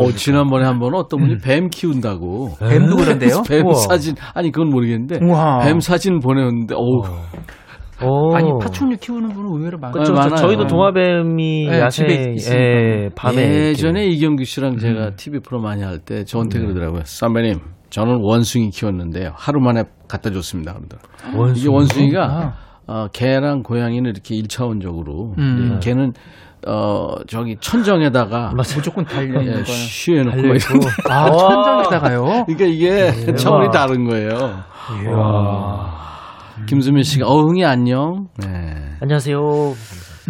어, 지난번에 한 번 어떤 분이 뱀 키운다고. 뱀도 그런데요? 뱀 우와. 사진, 아니, 그건 모르겠는데. 우와. 뱀 사진 보내는데, 어우. 오. 아니, 파충류 키우는 분은 의외로 많아요. 그렇죠. 네, 많아요. 저희도 동화뱀이 네, 야생 집에 있으니까. 예, 밤에 예전에 이렇게. 이경규 씨랑 제가 TV 프로 많이 할 때 저한테 그러더라고요. 선배님, 저는 원숭이 키웠는데요. 하루 만에 갖다 줬습니다. 그러더라고요. 이게 원숭이가 어, 개랑 고양이는 이렇게 일차원적으로 음. 개는 어 저기 천정에다가 무조건 달려 있는 예, 거는. 쉬해놓고 막 달려 있고. 이런 아, 천장에다가요? 그러니까 이게 차원이 다른 거예요. 김수민 씨가 어흥이 안녕. 네. 안녕하세요.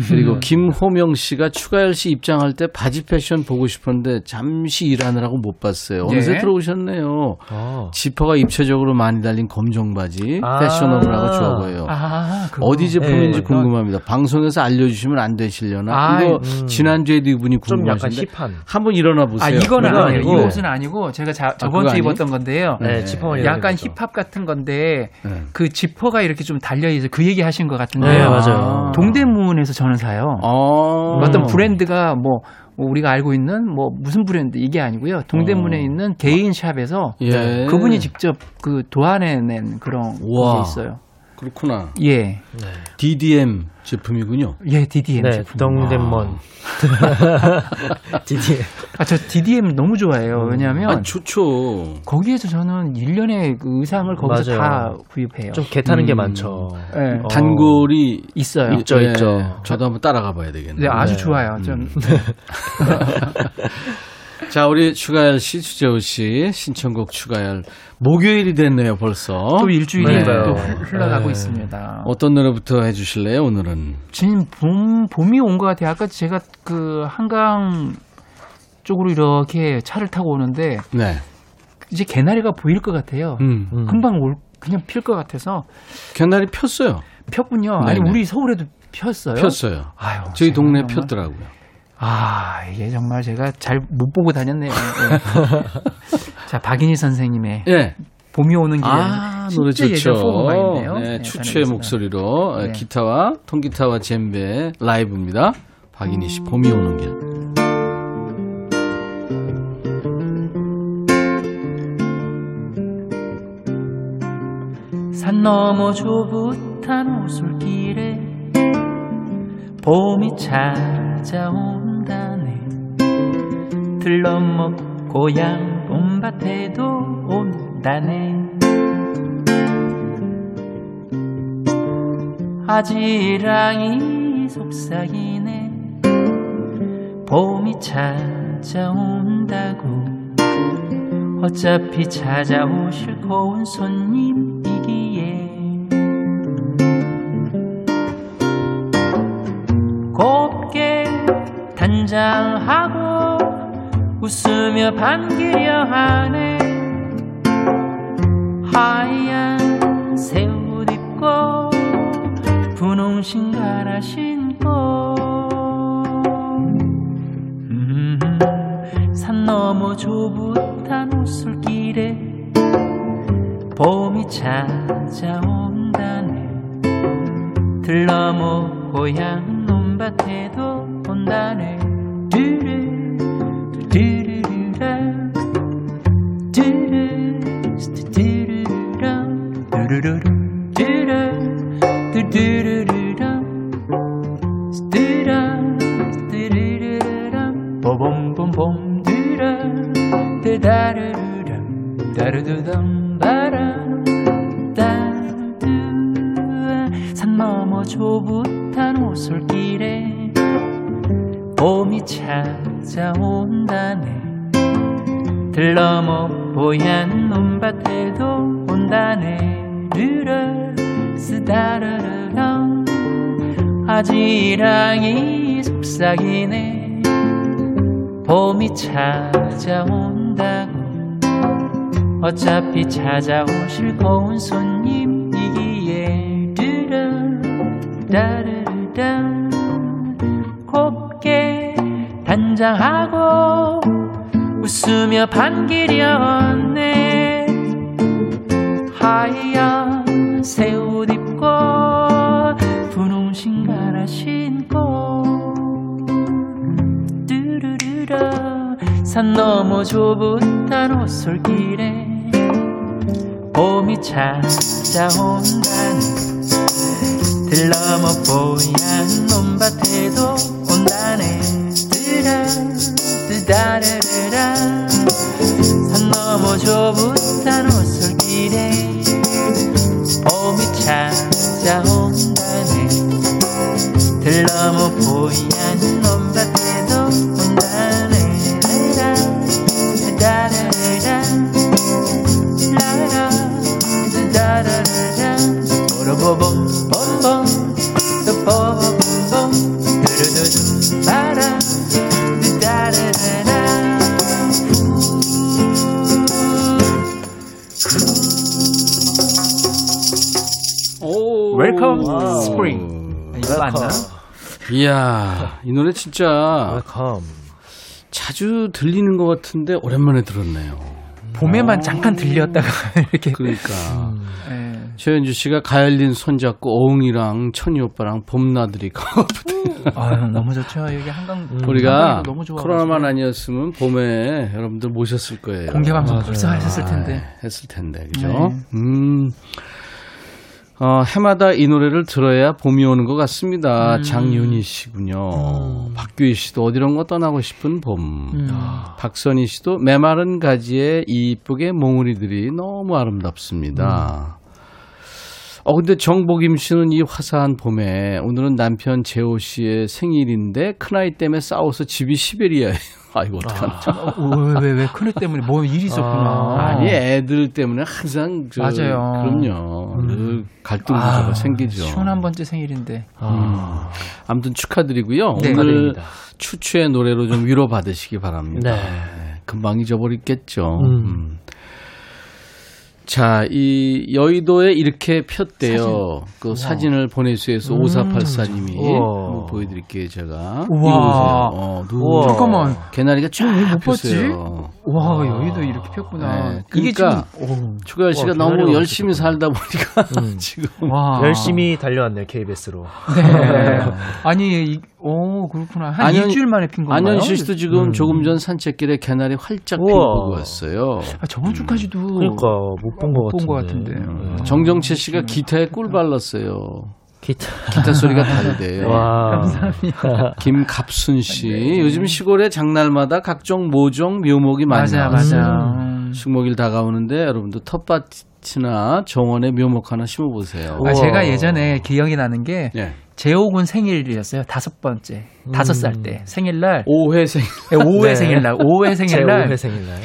그리고 김호명 씨가 추가열 씨 입장할 때 바지 패션 보고 싶었는데 잠시 일하느라고 못 봤어요. 어느새 예. 들어오셨네요. 어. 지퍼가 입체적으로 많이 달린 검정 바지 아. 패셔너블하고 좋아 보여요. 아. 어디 제품인지 네. 궁금합니다. 방송에서 알려주시면 안 되시려나? 아이, 이거 음. 지난주에도 이분이 궁금하신데 힙한. 한번 일어나 보세요. 아, 이건 아니에요. 이 아니고. 옷은 아니고 제가 자, 그거 저번 주에? 입었던 건데요. 네, 네. 지퍼만 약간 힙합 같은 건데 네. 그 지퍼가 이렇게 좀 달려 있어 그 얘기 하신 것 같은데요. 네, 맞아요. 동대문에서 저는 사요. 어. 어떤 브랜드가 뭐, 뭐 우리가 알고 있는 뭐 무슨 브랜드 이게 아니고요. 동대문에 어. 있는 개인 샵에서 예. 그분이 직접 그 도안해낸 그런. 게 있어요. 그렇구나. 예, DDM 제품이군요. 예, DDM 네, 제품. 동대문. 디디. 아, 저 DDM 너무 좋아해요. 왜냐하면 아, 좋죠. 거기에서 저는 1년에 그 의상을 거기서 맞아요. 다 구입해요. 좀 개타는 게 음. 많죠. 예, 어. 단골이 있어요. 있죠, 예, 있죠. 저도 한번 따라가 봐야 되겠네요. 네, 아주 네. 좋아요. 전 자, 우리 추가열 씨, 주재호 씨 신청곡 추가열 목요일이 됐네요, 벌써. 또 일주일이 네. 또 흘- 흘러가고 네. 있습니다. 어떤 노래부터 해주실래요, 오늘은? 지금 봄 봄이 온 것 같아요. 아까 제가 그 한강 쪽으로 이렇게 차를 타고 오는데 네. 이제 개나리가 보일 것 같아요. 음. 음. 금방 올 그냥 필 것 같아서 견날이 폈어요. 폈군요. 네네. 아니 우리 서울에도 폈어요. 폈어요. 아유, 저희 동네에 정말- 폈더라고요. 아, 이게 정말 제가 잘 못 보고 다녔네요. 예. 자, 박인희 선생님의 예. 봄이 오는 길에 아, 노래 좋죠. 네, 네, 추추의. 목소리로 네. 기타와 통기타와 젬베 라이브입니다. 박인희 씨 봄이 오는 길. 산 너머 좁은 오솔길에 봄이 찾아온다네 들러먹 고향 봄밭에도 온다네. 아지랑이 속삭이네. 봄이 찾아온다고. 어차피 찾아오실 고운 손님이기에. 곱게 단장하고 웃으며 반기려 하네. 하얀 새옷 입고 분홍 신 갈아 신고. 음, 산 너머 좁은 오솔길에 봄이 찾아온다네. 들러모 고향 논밭에도 온다네 찾아온다네. 들러머 보얀 논밭에도 온다네. 르르 쓰다르르랑 아지랑이 속삭이네. 봄이 찾아온다고. 어차피 찾아오실 고운 손님이기에 르르 따르 단장하고 웃으며 반기려네. 하얀 새 옷 입고 분홍 신 갈아 신고 뚜르르라 산 너머 좁은 오솔길에 봄이 찾아온다네 들러머 보얀 논밭에도 너머 좁 이야, 이 노래 진짜 welcome. 자주 들리는 것 같은데 오랜만에 들었네요. 봄에만 잠깐 들렸다가 이렇게 그러니까 예. 최현주 씨가 가열린 손잡고 어웅이랑 천희 오빠랑 봄나들이 가거든. 아유, 너무 좋죠. 여기 한강 우리가 너무 좋아. 코로나만 아니었으면 봄에 여러분들 모셨을 거예요. 공개 방송 벌써 하셨을 텐데. 아, 했을 텐데, 그죠? 네. 음. 어, 해마다 이 노래를 들어야 봄이 오는 것 음. 같습니다. 장윤희 씨군요. 박규희 씨도 어디론가 떠나고 싶은 봄. 음. 박선희 씨도 메마른 가지에 이쁘게 몽우리들이 너무 아름답습니다. 어, 근데 정복임 씨는 이 화사한 봄에 오늘은 남편 재호 씨의 생일인데 큰아이 때문에 싸워서 집이 시베리아예요. 아이고, 어떡하나. 왜왜 왜 큰애 때문에 뭐 일이 있었구나. 아 니 애들 때문에 항상 저, 맞아요. 그럼요. 늘 갈등 구조가 생기죠. 시원한 번째 생일인데. 아, 아무튼 축하드리고요. 네. 오늘 축하드립니다. 추추의 노래로 좀 위로 받으시기 바랍니다. 네. 네, 금방 잊어버리겠죠. 음. 음. 자, 이 여의도에 이렇게 폈대요. 그 사진을 보내주셔서 5484님이 우와. 보여드릴게요, 제가. 우와. 어, 누구 우와. 잠깐만. 개나리가 쫙못 봤지? 와, 여의도 이렇게 폈구나. 네, 이게 그러니까 지금, 추가열 씨가 와, 너무 열심히 살다 보니까 음. 지금 오, 와. 열심히 달려왔네요 KBS로. 네. 아니, 이, 오, 그렇구나. 한 안현- 일주일 만에 핀 건가요? 안현실 씨도 지금 음. 조금 전 산책길에 개나리 활짝 우와. 피고 왔어요. 아, 저번 주까지도. 그러니까 못 본것 못본 같은데. 것 같은데. 네. 정정채 씨가 기타에 꿀 발랐어요. 기타. 기타 소리가 다르대요. 와. 김갑순 씨, 네. 요즘 시골에 장날마다 각종 모종 묘목이 많이 맞아, 나왔어요. 맞아. 음. 식목일 다가오는데 여러분도 텃밭이나 정원에 묘목 하나 심어보세요. 아, 제가. 예전에 기억이 나는 게 예. 제옥은 생일이었어요. 다섯 번째. 다섯 살 때. 생일날. 5회생. 네, 5회 네. 생일날. 5회 제 생일날. 5회 생일날.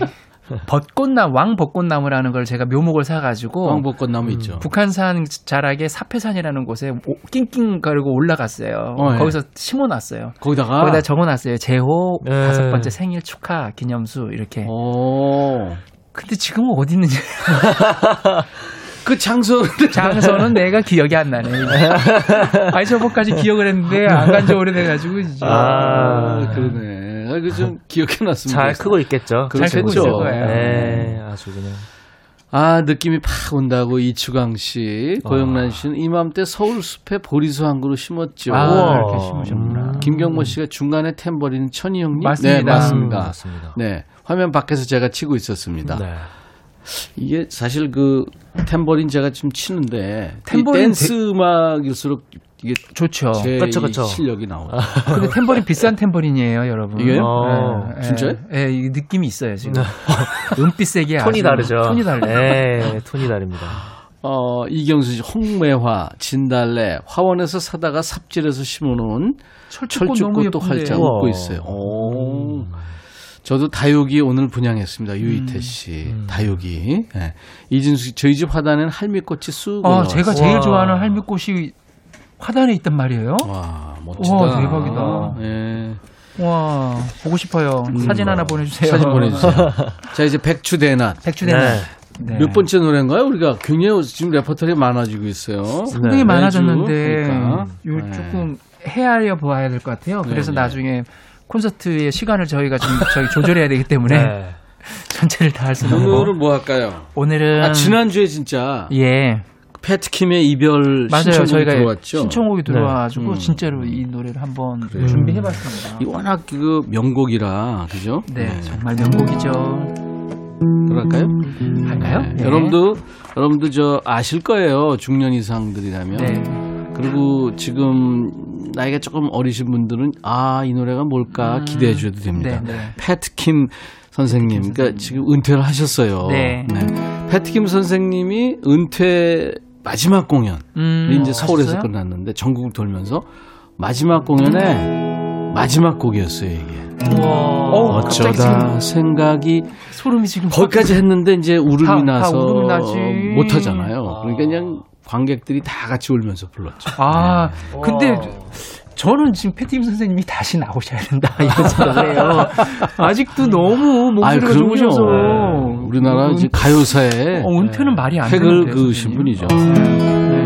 벚꽃나무, 왕 벚꽃나무라는 걸 제가 묘목을 사가지고. 왕 벚꽃나무 있죠. 북한산 자락에 사패산이라는 곳에 오- 낑낑 거리고 올라갔어요. 어, 예. 거기서 심어놨어요. 거기다가 거기다 적어놨어요. 제호 네. 다섯 번째 생일 축하 기념수 이렇게. 오. 근데 지금은 어디 있는지 그 장소를 장소는 내가 기억이 안 나네. 아니 저번까지 기억을 했는데 안 간지 오래돼가지고 이제 아. 아, 그러네. 아, 그좀 기억해놨으면 잘. 크고 있겠죠. 잘 크고 그렇죠. 있을 거예요. 네, 아주 그냥. 아, 느낌이 팍 온다고 이추강 씨, 고영란 씨는 이맘때 서울 숲에 보리수 한 그루 심었죠. 아. 이렇게 심으셨구나. 김경모 씨가 중간에 탬버리는 천희 형님? 맞습니다. 네, 맞습니다. 음, 맞습니다. 네. 화면 밖에서 제가 치고 있었습니다. 네. 이게 사실 그 탬버린 제가 좀 치는데 탬버린 탬버린 댄스 음악일수록 이게 좋죠. 이 그쵸. 실력이 나오죠. 근데 탬버린 비싼 탬버린이에요, 여러분. 이게요? 어, 예, 진짜요? 예, 예, 이 느낌이 있어요 지금. 은빛색이 톤이 아주 다르죠. 톤이 다르죠. 네, 톤이 다릅니다. 어, 이경수 씨, 홍매화, 진달래, 화원에서 사다가 삽질해서 심어놓은 철쭉꽃 철쭉꽃도. 활짝 우와. 웃고 있어요. 오. 저도 다육이 오늘 분양했습니다. 유이태 음. 씨, 다육이. 예. 이진수 씨, 저희 집 화단에는 할미꽃이 쑥 아. 제가 제일 와. 좋아하는 할미꽃이 화단에 있단 말이에요. 와, 멋지다. 와, 대박이다. 예. 와, 보고 싶어요. 사진 하나 보내주세요. 음. 사진 보내주세요. 자, 이제 백주대낮. 백주대나. 네. 네. 몇 번째 노래인가요? 우리가 굉장히 지금 레퍼토리 많아지고 있어요. 상당히 네, 많아졌는데 그러니까. 요 네. 조금 헤아려 보아야 될 것 같아요. 그래서 네, 네. 나중에 콘서트의 시간을 저희가 좀 저희 조절해야 되기 때문에 네. 전체를 다 할 수는 없고 오늘은 뭐 할까요? 오늘은 아, 지난주에 진짜 예 패트킴의 이별 맞아요 신청곡 저희가 들어왔죠. 신청곡이 들어와가지고 음. 진짜로 이 노래를 한번 준비해봤습니다. 이 워낙 그 명곡이라 그죠? 네, 정말 명곡이죠. 그럴까요? 할까요? 네. 네. 여러분도 여러분도 저 아실 거예요. 중년 이상들이라면. 네. 그리고 지금 나이가 조금 어리신 분들은 아 이 노래가 뭘까 기대해 주셔도 됩니다. 네, 네. 패트킴 선생님, 그러니까 지금 은퇴를 하셨어요. 네. 패트킴 선생님이 은퇴 마지막 공연이 음, 이제 서울에서 하셨어요? 끝났는데 전국을 돌면서 마지막 공연에 마지막 곡이었어요 이게. 어, 지금 생각이 소름이 지금 거기까지 했는데 이제 울음이 다- 다 나서 울음이 나지. 못 하잖아요. 그러니까 그냥 관객들이 다 같이 울면서 불렀죠. 아, 네. 근데 저는 지금 패티김 선생님이 다시 나오셔야 된다 이런 생각을 해요. 아직도 너무 목소리가. 좋으셔서 네. 우리나라 은- 이제 가요사에 어, 은퇴는 말이 안 획을 되는데, 그으신. 분이죠. 네.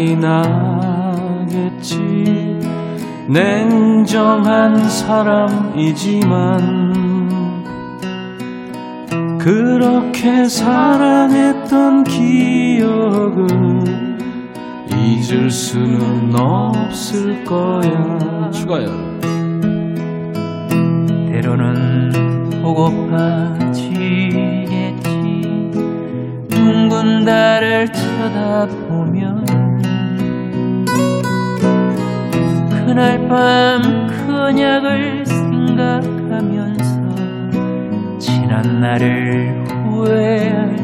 생각이 나겠지. 냉정한 사람이지만 그렇게 사랑했던 기억을 잊을 수는 없을 거야. 추가요 때로는 보고파지겠지. 둥근 달을 쳐다보면 그날 밤 그녀를 생각하면서 지난 날을 후회할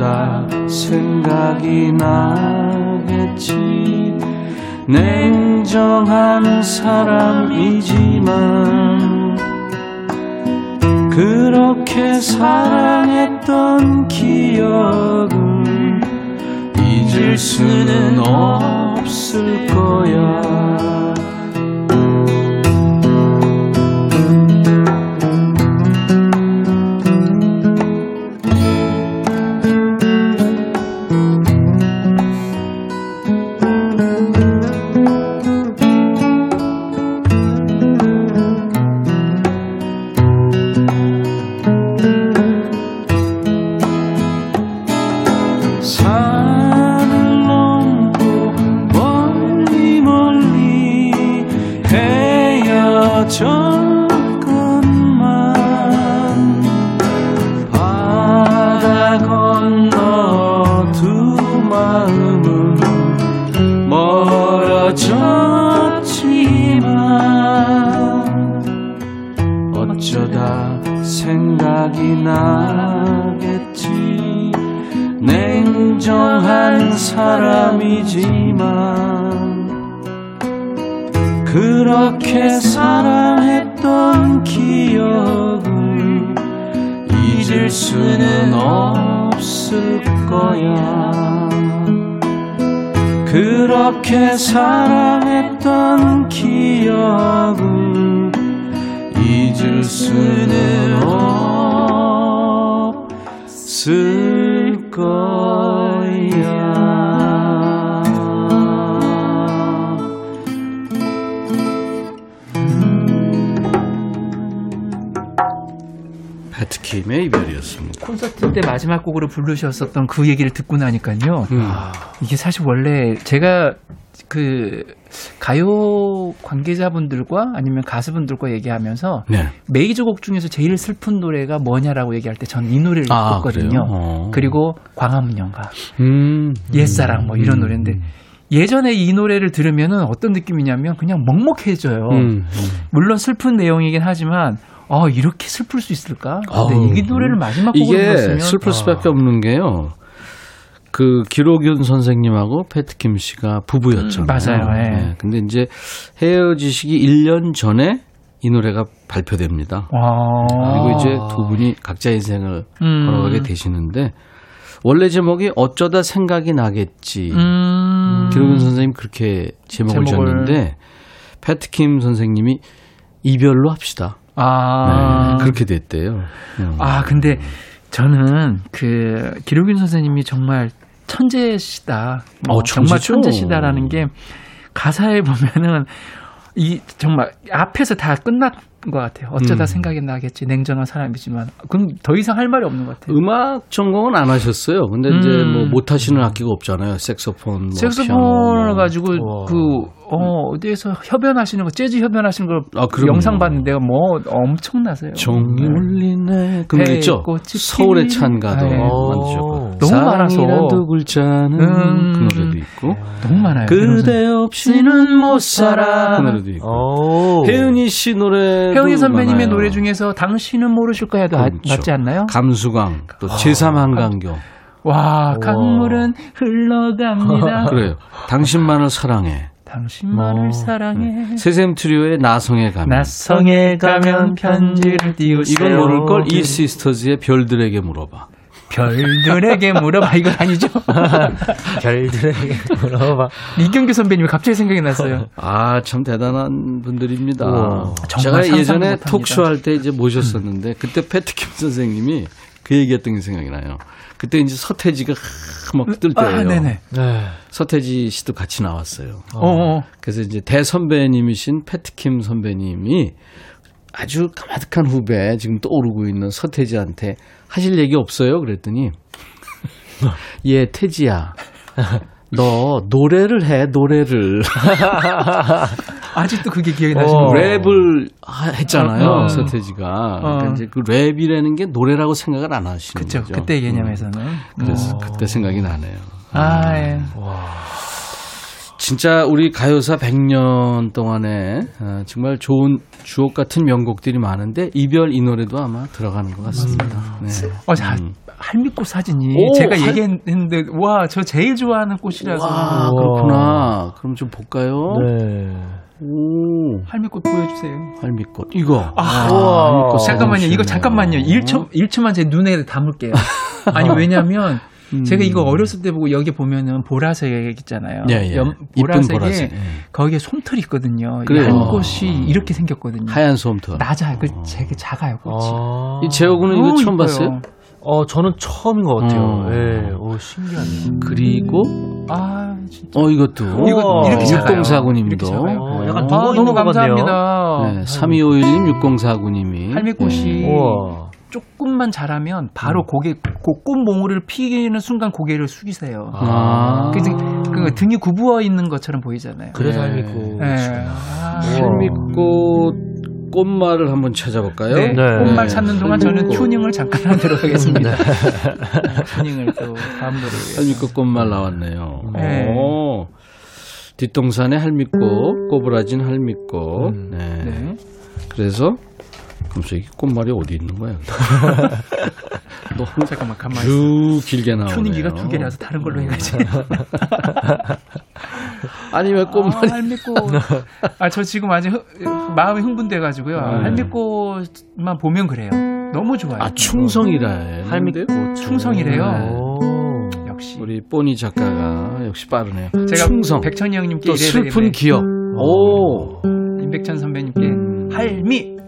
어쩌다 생각이 나겠지 냉정한 사람이지만 그렇게 사랑했던 기억을 잊을 수는 없을 거야. 마지막 곡으로 부르셨었던 그 얘기를 듣고 나니까요. 음. 이게 사실 원래 제가 그 가요 관계자분들과 아니면 가수분들과 얘기하면서 네. 메이저 곡 중에서 제일 슬픈 노래가 뭐냐라고 얘기할 때 전 이 노래를 아, 꼽거든요. 어. 그리고 광화문 연가, 음. 옛사랑 뭐 이런 음. 노래인데 예전에 이 노래를 들으면은 어떤 느낌이냐면 그냥 먹먹해져요. 음. 물론 슬픈 내용이긴 하지만 아 이렇게 슬플 수 있을까? 근데 아우, 이 노래를 마지막 곡으로 이게 불렀으면 슬플 수밖에 없는 게요. 그 기록윤 선생님하고 패트킴 씨가 부부였잖아요. 음, 맞아요. 예. 네, 근데 이제 헤어지시기 1년 전에 이 노래가 발표됩니다. 와. 그리고 이제 두 분이 각자 인생을 음. 걸어가게 되시는데 원래 제목이 어쩌다 생각이 나겠지. 음. 기록윤 선생님 그렇게 제목을 제목을. 지었는데 패트킴 선생님이 이별로 합시다. 아. 네, 그렇게 됐대요. 음. 아, 근데 저는 그 기록윤 선생님이 정말 천재시다. 뭐 어, 정말. 천재시다라는 게 가사에 보면은 이 정말 앞에서 다 끝난 것 같아요. 어쩌다 음. 생각이 나겠지. 냉정한 사람이지만 그럼 더 이상 할 말이 없는 것 같아요. 음악 전공은 안 하셨어요. 근데 이제 음. 뭐못 하시는 악기가 없잖아요. 색소폰, 뭐 색소폰을 뭐. 가지고 우와. 그 어, 어디에서 협연하시는 거 재즈 협연하시는 걸 아. 영상 봤는데 뭐 엄청나세요. 종이 울리네. 그 노래 있죠? 서울의 찬가도 네. 만드셨고. 너무 많아서. 두 글자는 음. 그 노래도 있고. 너무 많아요. 그대 없이는 못 살아. 그 노래도 있고. 오. 혜은이 씨 노래. 혜은이 선배님의 노래 중에서 당신은 모르실 거야도 아- 그렇죠. 맞지 않나요? 감수광, 또 제3한강교. 와, 강물은 흘러갑니다. 그래요. 당신만을 사랑해. 당신만을 뭐. 사랑해. 세샘 트리오의 나성에 가면. 낯성에 가면 편지를 띄우세요. 이건 모를 걸 이 시스터즈의 별들에게 물어봐. 별들에게 물어봐. 이건 아니죠? 별들에게 물어봐. 이경규 선배님이 갑자기 생각이 났어요. 아, 참 대단한 분들입니다. 정말 제가 예전에. 톡쇼 할 때 이제 모셨었는데 그때 패트킴 선생님이 그 얘기했던 게 생각이 나요. 그때 이제 서태지가 막뜰 때예요. 아, 네네. 네. 서태지 씨도 같이 나왔어요. 어, 어. 그래서 이제 대선배님이신 패트킴 선배님이 아주 까마득한 후배 지금 떠오르고 있는 서태지한테 하실 얘기 없어요? 그랬더니 예 태지야 너 노래를 해 노래를 아직도 그게 기억이 어, 나시는 거예요. 랩을 하- 했잖아요, 어, 어. 서태지가. 어. 그러니까 이제 그 랩이라는 게 노래라고 생각을 안 하시는 그쵸. 거죠. 그때 개념에서는. 음. 그래서 어. 그때 생각이 나네요. 아, 예. 진짜 우리 가요사 100년 동안에 어, 정말 좋은 주옥 같은 명곡들이 많은데 이별 이 노래도 아마 들어가는 것 같습니다. 네. 어, 자, 음. 할미꽃 사진이 오, 제가 할- 얘기했는데 와, 저 제일 좋아하는 꽃이라서 와, 그렇구나. 그럼 좀 볼까요? 네. 오, 할미꽃 보여주세요. 할미꽃. 이거. 아, 우와, 할미꽃 잠깐만요. 이거. 잠깐만요. 1초 1초만 제 눈에 담을게요. 아니 왜냐면 음. 제가 이거 어렸을 때 보고 여기 보면은 보라색 있잖아요. 예, 예. 염- 이쁜 보라색에 보라색. 예. 거기에 솜털이 있거든요. 그래요. 할미꽃이 이렇게 생겼거든요. 하얀 솜털. 낮아요. 그 되게 작아요. 꽃이. 아. 이 재호군은 이거 처음 이뻐요. 봤어요? 어, 저는 처음인 것 같아요. 어. 예. 오, 신기하네요. 그리고 아 진짜. 어 이것도 이거 이렇게 작아요. 이렇게 6049님도 작아요. 어, 약간 아, 너무. 감사합니다. 네, 3251님 6049님이 할미꽃이 우와. 조금만 자라면 바로 고개 그 꽃몽울을 피는 순간 고개를 숙이세요. 아. 그, 그 등이 구부어 있는 것처럼 보이잖아요. 그래서 네. 할미꽃. 네. 아, 할미꽃 꽃말을 한번 찾아볼까요? 네. 네. 꽃말 찾는 동안 저는. 튜닝을 잠깐 하도록 하겠습니다. 튜닝을 또 다음 위해서. 할미꽃 꽃말 나왔네요. 네. 오. 뒷동산에 할미꽃, 꼬부라진 할미꽃. 음. 네. 네. 그래서 그래서 이 꽃말이 어디 있는 거야? 너무 잠깐만 가만히 쭉. 길게 나오네요. 튜닝기가 두 개라서 다른 걸로 해가지고. 아니 왜 꽃말이 아, 할미꽃. 아, 저 지금 아직 흥- 마음이 흥분돼가지고요. 네. 할미꽃만 보면 그래요. 너무 좋아요. 아 충성이라 해. 할미꽃. 충성이래요. 오. 역시. 우리 뽀니 작가가 역시 빠르네요. 제가 충성. 백천이 형님께 또 슬픈 되겠네. 기억. 오. 임백천 선배님께 할미.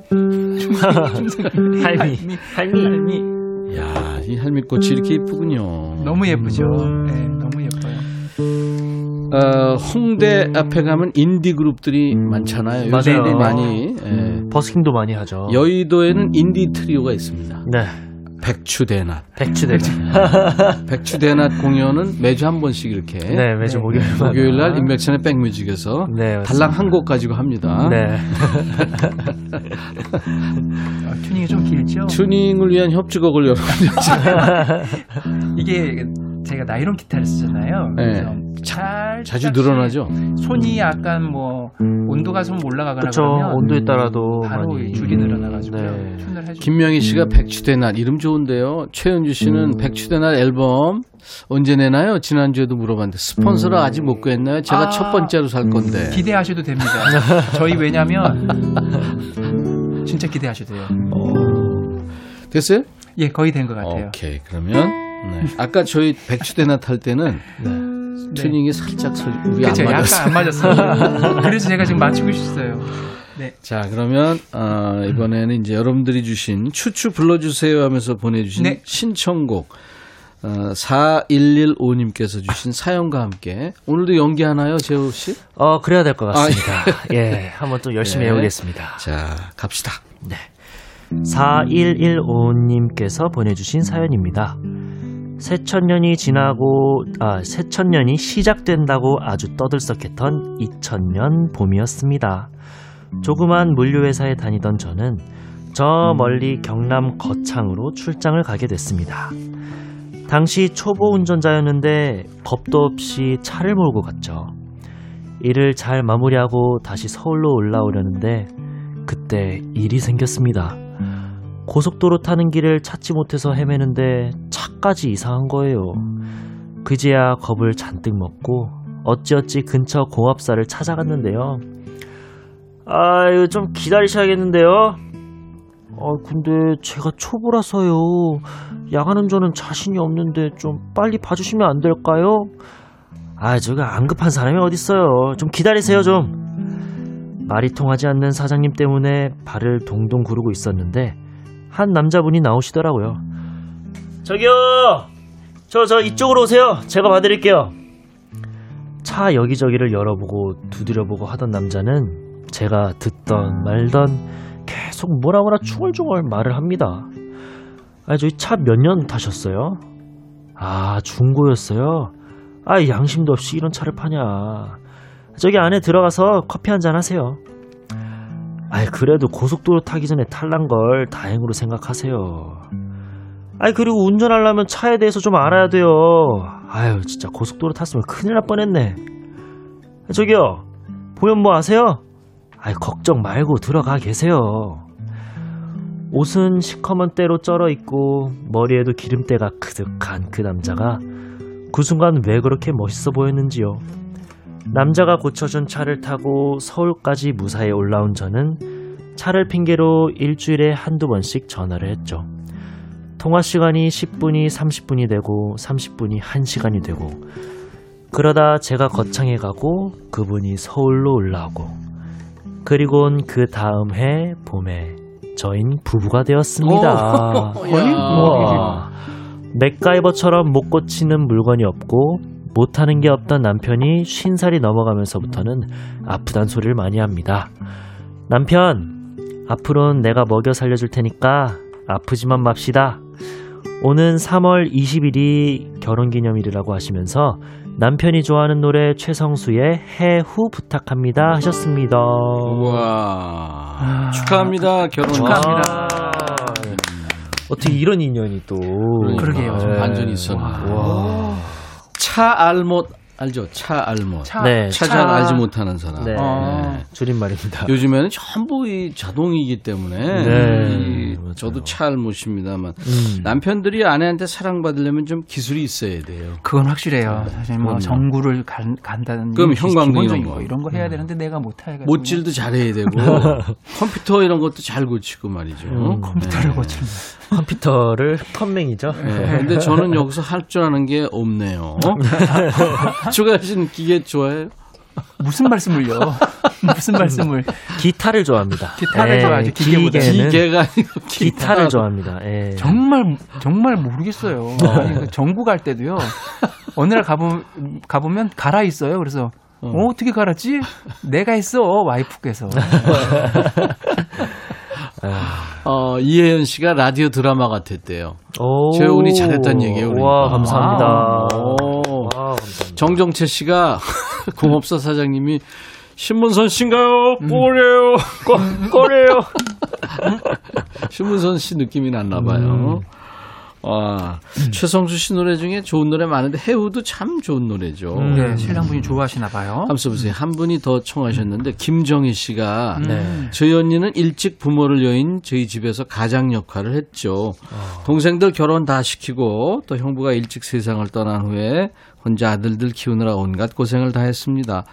충성. 할미. 할미. 할미. 야, 이 할미꽃이 이렇게 이쁘군요. 너무 예쁘죠. 네, 너무 예뻐요. 어, 홍대 앞에 가면 인디 그룹들이 많잖아요. 요새 맞아요. 많이. 예. 버스킹도 많이 하죠. 여의도에는 인디 트리오가 있습니다. 네. 백추대낮. 백추대. 백추대낮 공연은 매주 한 번씩 이렇게. 네, 매주 네. 목요일. 목요일 날 임백천의 백뮤직에서 네, 달랑 한 곡 가지고 합니다. 네. 아, 튜닝이 좀 길죠? 튜닝을 위한 협주곡을 여러분 이게 제가 나이론 기타를 쓰잖아요. 네. 그래서 잘 자주 늘어나죠. 손이 약간 뭐 온도가 좀 올라가거나 그렇죠. 그러면 온도에 따라도 바로 많이 줄이 늘어나가지고 네. 튜닝을 해주고 김명희 씨가 백추대낮 이름 좋은데요. 최은주 씨는 백추대낮 앨범 언제 내나요? 지난주에도 물어봤는데 스폰서를 아직 못 구했나요? 제가 아, 첫 번째로 살 건데. 기대하셔도 됩니다. 저희 왜냐면 진짜 기대하셔도 돼요. 됐어요? 예, 거의 된 것 같아요. 오케이 그러면 네. 아까 저희 백추대낮 할 때는 튜닝이 살짝 설- 우리 그렇죠. 안 약간 맞았어요. 안 맞았어요. 그래서 제가 지금 맞추고 있어요. 네. 자 그러면 어, 이번에는 이제 여러분들이 주신 추추 불러주세요 하면서 보내주신 네. 신청곡 어, 4115님께서 주신 사연과 함께 오늘도 연기 하나요 재호 씨? 어, 그래야 될 것 같습니다. 예, 한번 또 열심히 네. 해보겠습니다. 자 갑시다. 4115님께서 보내주신 사연입니다. 새천년이 지나고, 아, 새천년이 시작된다고 아주 떠들썩했던 2000년 봄이었습니다. 조그만 물류회사에 다니던 저는 저 멀리 경남 거창으로 출장을 가게 됐습니다. 당시 초보 운전자였는데 겁도 없이 차를 몰고 갔죠. 일을 잘 마무리하고 다시 서울로 올라오려는데 그때 일이 생겼습니다. 고속도로 타는 길을 찾지 못해서 헤매는데 차까지 이상한 거예요. 그제야 겁을 잔뜩 먹고 어찌어찌 근처 공업사를 찾아갔는데요. 아유, 좀 기다리셔야겠는데요? 아, 근데 제가 초보라서요. 야간 운전은 자신이 없는데 좀 빨리 봐주시면 안 될까요? 아, 저가 안 급한 사람이 어딨어요. 좀 기다리세요, 좀. 말이 통하지 않는 사장님 때문에 발을 동동 구르고 있었는데 한 남자분이 나오시더라고요. 저기요! 저, 저 이쪽으로 오세요. 제가 봐드릴게요. 차 여기저기를 열어보고 두드려보고 하던 남자는 제가 듣던 말던 계속 뭐라 뭐라 중얼중얼 말을 합니다. 아, 저희 차 몇 년 타셨어요? 아, 중고였어요? 아, 양심도 없이 이런 차를 파냐. 저기 안에 들어가서 커피 한 잔 하세요. 아이, 그래도 고속도로 타기 전에 탈난 걸 다행으로 생각하세요. 아이, 그리고 운전하려면 차에 대해서 좀 알아야 돼요. 아유, 진짜 고속도로 탔으면 큰일 날 뻔했네. 저기요, 보면 뭐 아세요? 아이, 걱정 말고 들어가 계세요. 옷은 시커먼 때로 쩔어 있고 머리에도 기름때가 그득한 그 남자가 그 순간 왜 그렇게 멋있어 보였는지요. 남자가 고쳐준 차를 타고 서울까지 무사히 올라온 저는 차를 핑계로 일주일에 한두 번씩 전화를 했죠. 통화 시간이 10분이 30분이 되고 30분이 1시간이 되고 그러다 제가 거창에 가고 그분이 서울로 올라오고 그리고는 그 다음 해 봄에 저인 부부가 되었습니다. 야. 우와. 맥가이버처럼 못 고치는 물건이 없고 못하는 게 없던 남편이 쉰 살이 넘어가면서부터는 아프단 소리를 많이 합니다. 남편, 앞으로는 내가 먹여 살려줄 테니까 아프지만 맙시다. 오는 3월 20일이 결혼기념일이라고 하시면서 남편이 좋아하는 노래 최성수의 해후 부탁합니다 하셨습니다. 우와. 축하합니다. 결혼 축하합니다. 어떻게 이런 인연이 또 그러게요. 네. 완전히 있었는데. 차 알못 알죠? 차 알못. 차, 네. 차잘 알지 못하는 사람. 네. 어. 줄임말입니다. 요즘에는 전부 이 자동이기 때문에 네, 이. 저도 차 알못입니다만 음. 남편들이 아내한테 사랑받으려면 좀 기술이 있어야 돼요. 그건 확실해요. 사실 뭐 그럼요. 전구를 간, 간다는 그럼 게 형광등 이런 거. 거 이런 거 해야 되는데 내가 못해가지고 못질도 잘해야 되고 컴퓨터 이런 것도 잘 고치고 말이죠. 음. 컴퓨터를 네. 고치는 컴퓨터를 컴맹이죠. 네, 근데 저는 여기서 할 줄 아는 게 없네요. 주가 씨는 기계 좋아해요? 무슨 말씀을요? 무슨 말씀을 기타를 좋아합니다. 기타를 예, 좋아하죠, 기계보다. 기계는 기계가 아니고 기타 를 좋아합니다. 예. 정말 정말 모르겠어요. 아니, 그 전구 갈 때도요. 어느 날 가보 가보면 갈아 있어요. 그래서 어. 어 떻게 갈았지? 내가 했어 와이프께서. 어, 이혜연 씨가 라디오 드라마 같았대요. 오. 최훈이 잘했다는 얘기예요, 그러니까. 와 감사합니다. 오. 정정채 씨가 공업사 사장님이 신문선 씨인가요? 꼬래요. 꼬, 꼬래요. 신문선 씨 느낌이 났나 봐요. 와, 최성수 씨 노래 중에 좋은 노래 많은데 해우도 참 좋은 노래죠. 네, 신랑분이 좋아하시나 봐요. 한번 써보세요. 한 분이 더 청하셨는데 김정희 씨가 네. 저희 언니는 일찍 부모를 여인 저희 집에서 가장 역할을 했죠. 동생들 결혼 다 시키고 또 형부가 일찍 세상을 떠난 후에 혼자 아들들 키우느라 온갖 고생을 다 했습니다.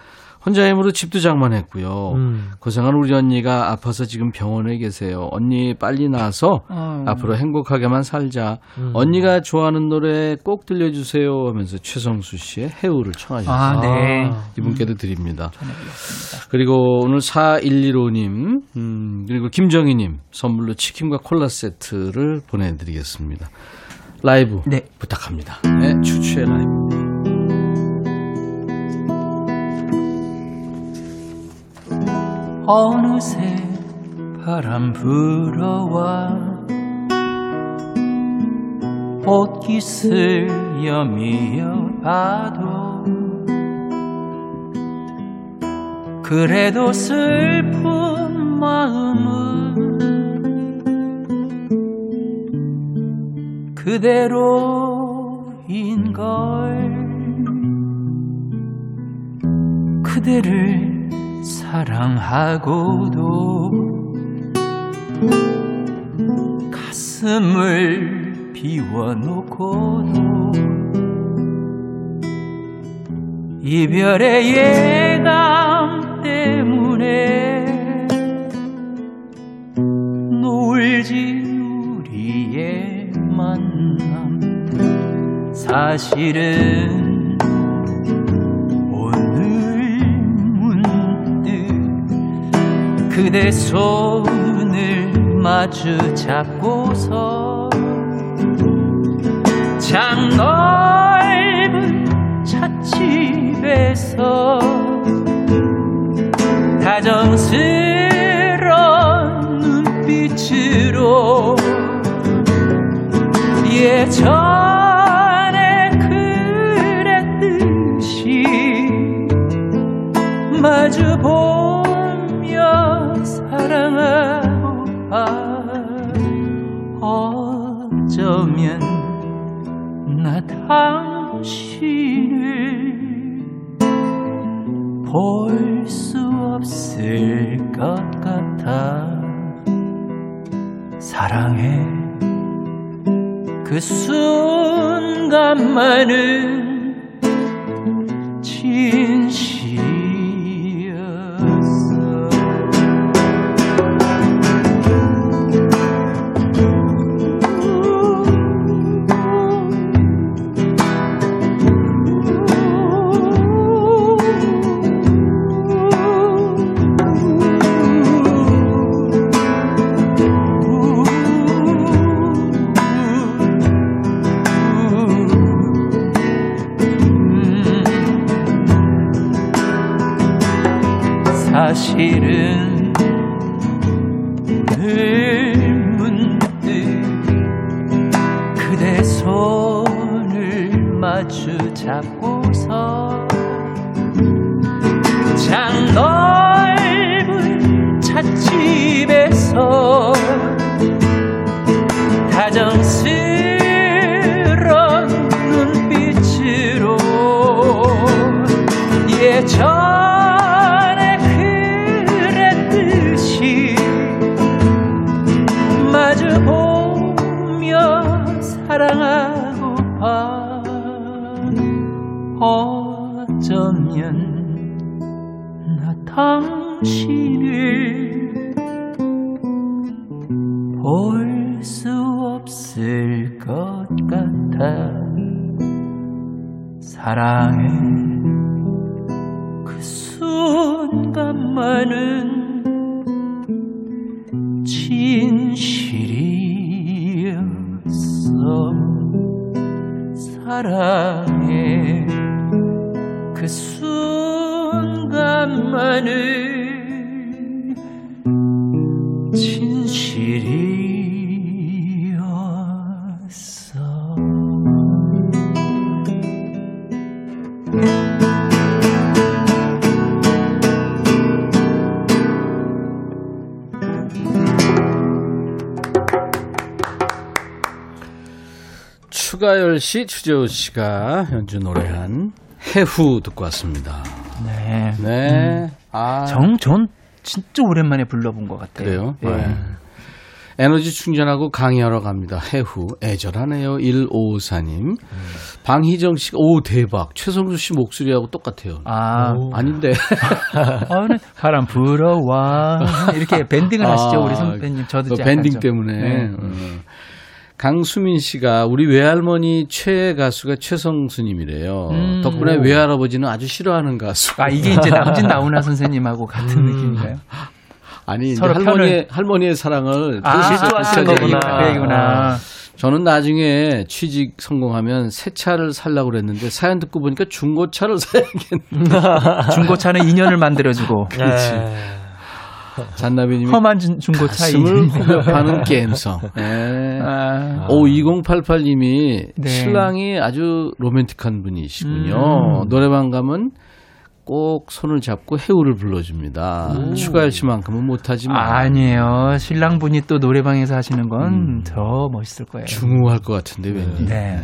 혼자 힘으로 집도 장만했고요. 음. 고생한 우리 언니가 아파서 지금 병원에 계세요. 언니 빨리 나서 어. 앞으로 행복하게만 살자. 언니가 좋아하는 노래 꼭 들려주세요 하면서 최성수 씨의 해우를 청하셨어요. 아, 네. 이분께도 드립니다. 그리고 오늘 4115님, 음, 그리고 김정희님 선물로 치킨과 콜라 세트를 보내드리겠습니다. 라이브 네. 부탁합니다. 네, 추추의 라이브. 어느새 바람 불어와 옷깃을 여미어 봐도 그래도 슬픈 마음은 그대로인걸 그대를 사랑하고도 가슴을 비워놓고도 이별의 예감 때문에 놀지 우리의 만남. 사실은 그대 손을 마주 잡고서 장 넓은 찻집에서 다정스런 눈빛으로 예전 없을 것 같아. 사랑해. 그 순간만은 마주 잡고서 장넓 씨, 추재호 씨가 연주 노래한 해후 듣고 왔습니다. 네. 네. 아, 정, 전 진짜 오랜만에 불러본 것 같아요. 그래요? 예. 네. 에너지 충전하고 강의하러 갑니다. 해후. 애절하네요. 1554님. 방희정 씨가, 오, 대박. 최성수 씨 목소리하고 똑같아요. 아, 아닌데. 어느 바람 불어와 이렇게 밴딩을 하시죠 우리 아, 선배님 저도 그 밴딩 좀. 때문에. 네. 어. 강수민 씨가 우리 외할머니 최애 가수가 최성수님이래요. 음. 덕분에 외할아버지는 아주 싫어하는 가수. 아 이게 이제 남진 나훈아 선생님하고 같은 느낌인가요? 아니 이제 서로 할머니의 할머니의 사랑을 아, 질투하시는. 거구나. 그 얘기구나. 저는 나중에 취직 성공하면 새 차를 살라고 그랬는데 사연 듣고 보니까 중고차를 사야겠네. 중고차는 인연을 만들어주고 네. 잔나비님이 험한 중- 중고차 가슴을. 후벼파는 게임성. 네. 아, 오 2088님이 네. 신랑이 아주 로맨틱한 분이시군요. 음. 노래방 가면 꼭 손을 잡고 해우를 불러줍니다. 추가할 시만큼은 못하지만 아니에요. 신랑분이 또 노래방에서 하시는 건더 멋있을 거예요. 중후할 것 같은데 왠지. 네.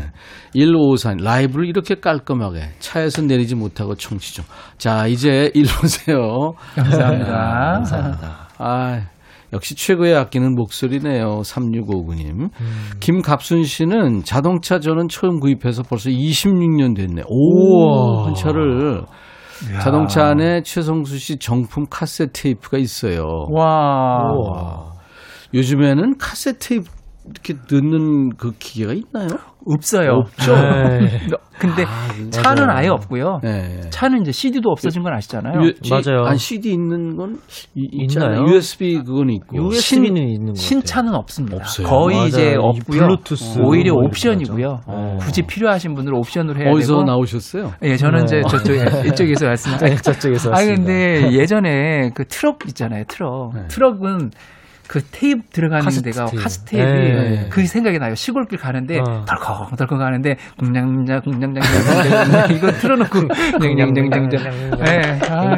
1554 라이브를 이렇게 깔끔하게 차에서 내리지 못하고 청취 중. 자 이제 일로 오세요. 감사합니다. 감사합니다. 아 역시 최고의 아끼는 목소리네요. 3659님. 김갑순 씨는 자동차 저는 처음 구입해서 벌써 26년 됐네. 오, 한 차를. 자동차 안에 최성수 씨 정품 카세트 테이프가 있어요. 와. 요즘에는 카세트 테이프 이렇게 넣는 그 기계가 있나요? 없어요. 없죠. 네. 근데 차는 아예 없고요. 네. 차는 이제 CD도 없어진 건 아시잖아요. 유- 맞아요. 안 CD 있는 건 이- 있잖아요. 있나요? USB 그건 있고. USB는 있는 거 신차는 없습니다. 없어요. 거의 맞아요. 이제 이 없고요. 블루투스 오히려 뭐 옵션이고요. 맞아. 굳이 필요하신 분들은 옵션으로 해야 어디서 되고. 나오셨어요? 예, 저는 이제 네. 저쪽 이쪽에서 왔습니다. 네, 저쪽에서 아 왔습니다. 근데 예전에 그 트럭 있잖아요. 트럭. 네. 트럭은 그 테이프 들어가는 카세트 데가 테이프. 카세트테이프 네. 그 생각이 나요. 시골길 가는데 어. 덜컹덜컹 가는데 궁냥냥 궁냥냥 궁냥냥 이거 틀어놓고 냥냥냥냥냥 예. 아,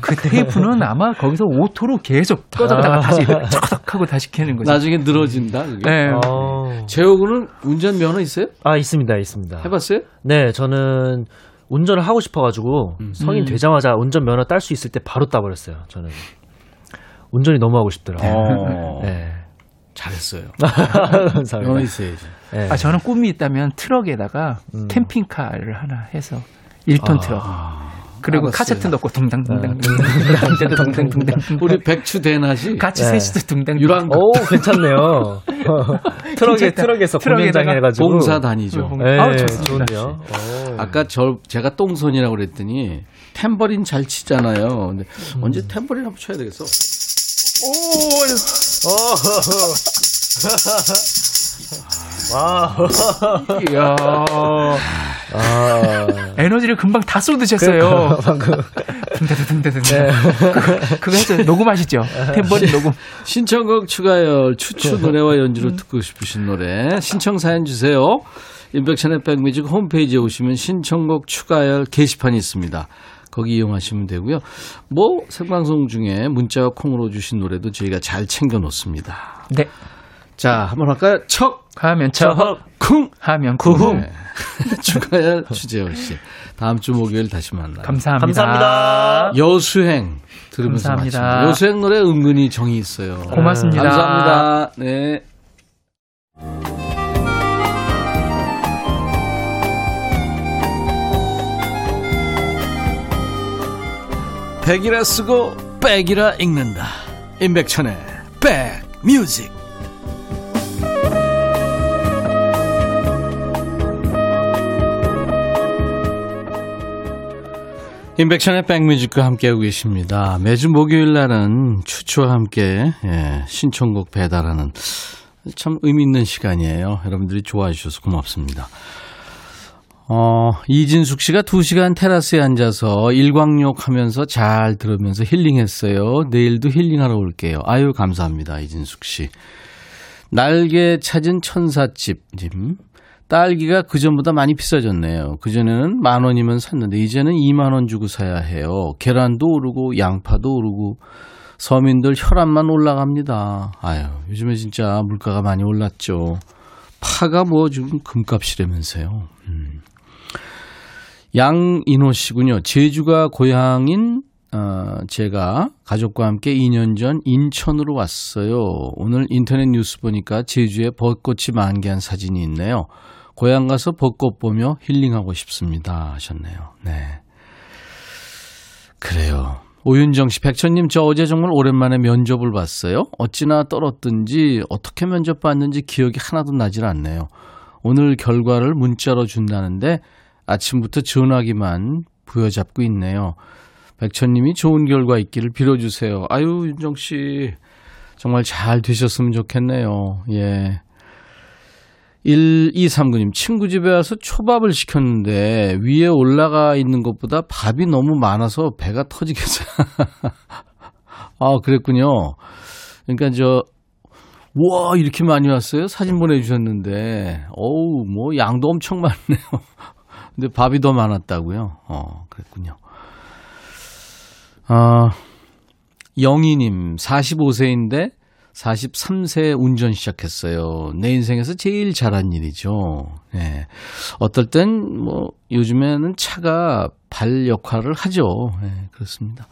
그 테이프는 아마 거기서 auto로 계속 꺼졌다가 다시 쩍쩍하고 다시 켜는 거죠. 나중에 늘어진다. 그게. 네. 어. 재호군은 운전 면허 있어요? 아 있습니다, 있습니다. 해봤어요? 네, 저는 운전을 하고 싶어가지고 성인 되자마자 운전 면허 딸 수 있을 때 바로 따버렸어요. 저는 운전이 너무 하고 싶더라고요. 어. 네, 잘했어요. 감사합니다. 있어야지. 네. 아 저는 꿈이 있다면 트럭에다가 음. 캠핑카를 하나 해서 1톤 트럭. 그리고 알았어요. 카세트 넣고 둥당 둥당 둥당 둥당 둥당 우리 백추 대낮이 같이 네. 셋이서 둥당 유랑 오 괜찮네요. 트럭에. 트럭에서 트럭에다가 공연장 해가지고 봉사 다니죠. 네, 아우, 좋습니다. 아까 저 제가 똥손이라고 그랬더니 탬버린 잘 치잖아요. 근데 음. 언제 탬버린 한번 쳐야 되겠어? 와, 이야 아, 에너지를 금방 다 쏟으셨어요. 방금 둥다둥다둥다. 그거, 그거 해서 녹음하시죠. 템버린 녹음. 신청곡 추가열 추추 노래와 연주로 듣고 싶으신 노래 신청 사연 주세요. 인백션의 백뮤직 홈페이지에 오시면 신청곡 추가열 게시판이 있습니다. 거기 이용하시면 되고요. 뭐 생방송 중에 문자와 콩으로 주신 노래도 저희가 잘 챙겨 놓습니다. 네. 자, 한번 할까요? 척, 하면 저, 쿵, 하면 구흥. 네. 추가열 추재호 씨. 다음 주 목요일 다시 만나요. 감사합니다. 감사합니다. 여수행 들으면서 감사합니다. 마칩니다. 여수행 노래 은근히 정이 있어요. 고맙습니다. 감사합니다. 네. 백이라 쓰고 백이라 읽는다. 임백천의 백뮤직. 임백천의 백뮤직과 함께하고 계십니다. 매주 목요일 날은 추추와 함께 예, 신청곡 배달하는 참 의미 있는 시간이에요. 여러분들이 좋아해 주셔서 고맙습니다. 어, 이진숙 씨가 2시간 테라스에 앉아서 일광욕 하면서 잘 들으면서 힐링했어요. 내일도 힐링하러 올게요. 아유, 감사합니다. 이진숙 씨. 날개 찾은 천사집 님. 딸기가 그전보다 많이 비싸졌네요. 그전에는 만 원이면 샀는데 이제는 2만 원 주고 사야 해요. 계란도 오르고 양파도 오르고 서민들 혈압만 올라갑니다. 아유, 요즘에 진짜 물가가 많이 올랐죠. 파가 뭐 지금 금값이라면서요. 음. 양인호 씨군요. 제주가 고향인 어, 제가 가족과 함께 2년 전 인천으로 왔어요. 오늘 인터넷 뉴스 보니까 제주에 벚꽃이 만개한 사진이 있네요. 고향 가서 벚꽃 보며 힐링하고 싶습니다. 하셨네요. 네. 그래요. 오윤정 씨, 백천님, 저 어제 정말 오랜만에 면접을 봤어요. 어찌나 떨었든지, 어떻게 면접 봤는지 기억이 하나도 나질 않네요. 오늘 결과를 문자로 준다는데, 아침부터 전화기만 부여잡고 있네요. 백천님이 좋은 결과 있기를 빌어주세요. 아유, 윤정 씨. 정말 잘 되셨으면 좋겠네요. 예. 1239님, 친구 집에 와서 초밥을 시켰는데 위에 올라가 있는 것보다 밥이 너무 많아서 배가 터지겠어요. 아, 그랬군요. 그러니까 저, 와, 이렇게 많이 왔어요? 사진 보내주셨는데, 어우, 뭐, 양도 엄청 많네요. 근데 밥이 더 많았다고요? 어, 그랬군요. 아, 영희님, 45세인데 43세에 운전 시작했어요. 내 인생에서 제일 잘한 일이죠. 예. 어떨 땐 뭐, 요즘에는 차가 발 역할을 하죠. 예, 그렇습니다.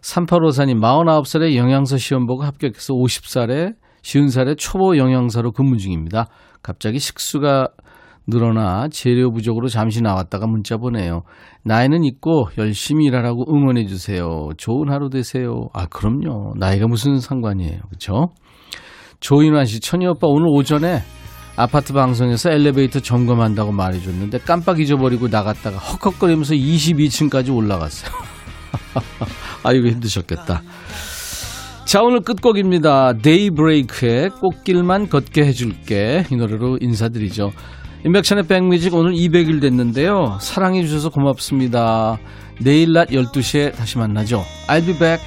3854님, 49살에 영양사 시험 보고 합격해서 50살에, 50살에 초보 영양사로 근무 중입니다. 갑자기 식수가 늘어나 재료 부족으로 잠시 나왔다가 문자 보내요. 나이는 있고 열심히 일하라고 응원해 주세요. 좋은 하루 되세요. 아, 그럼요. 나이가 무슨 상관이에요. 그렇죠? 조인환 씨, 천희 오빠 오늘 오전에 아파트 방송에서 엘리베이터 점검한다고 말해줬는데 깜빡 잊어버리고 나갔다가 헉헉거리면서 22층까지 올라갔어요. 아이고 힘드셨겠다. 자 오늘 끝곡입니다. 데이브레이크의 꽃길만 걷게 해줄게 이 노래로 인사드리죠. 인백천의 백뮤직 오늘 200일 됐는데요. 사랑해 주셔서 고맙습니다. 내일 낮 12시에 다시 만나죠. I'll be back.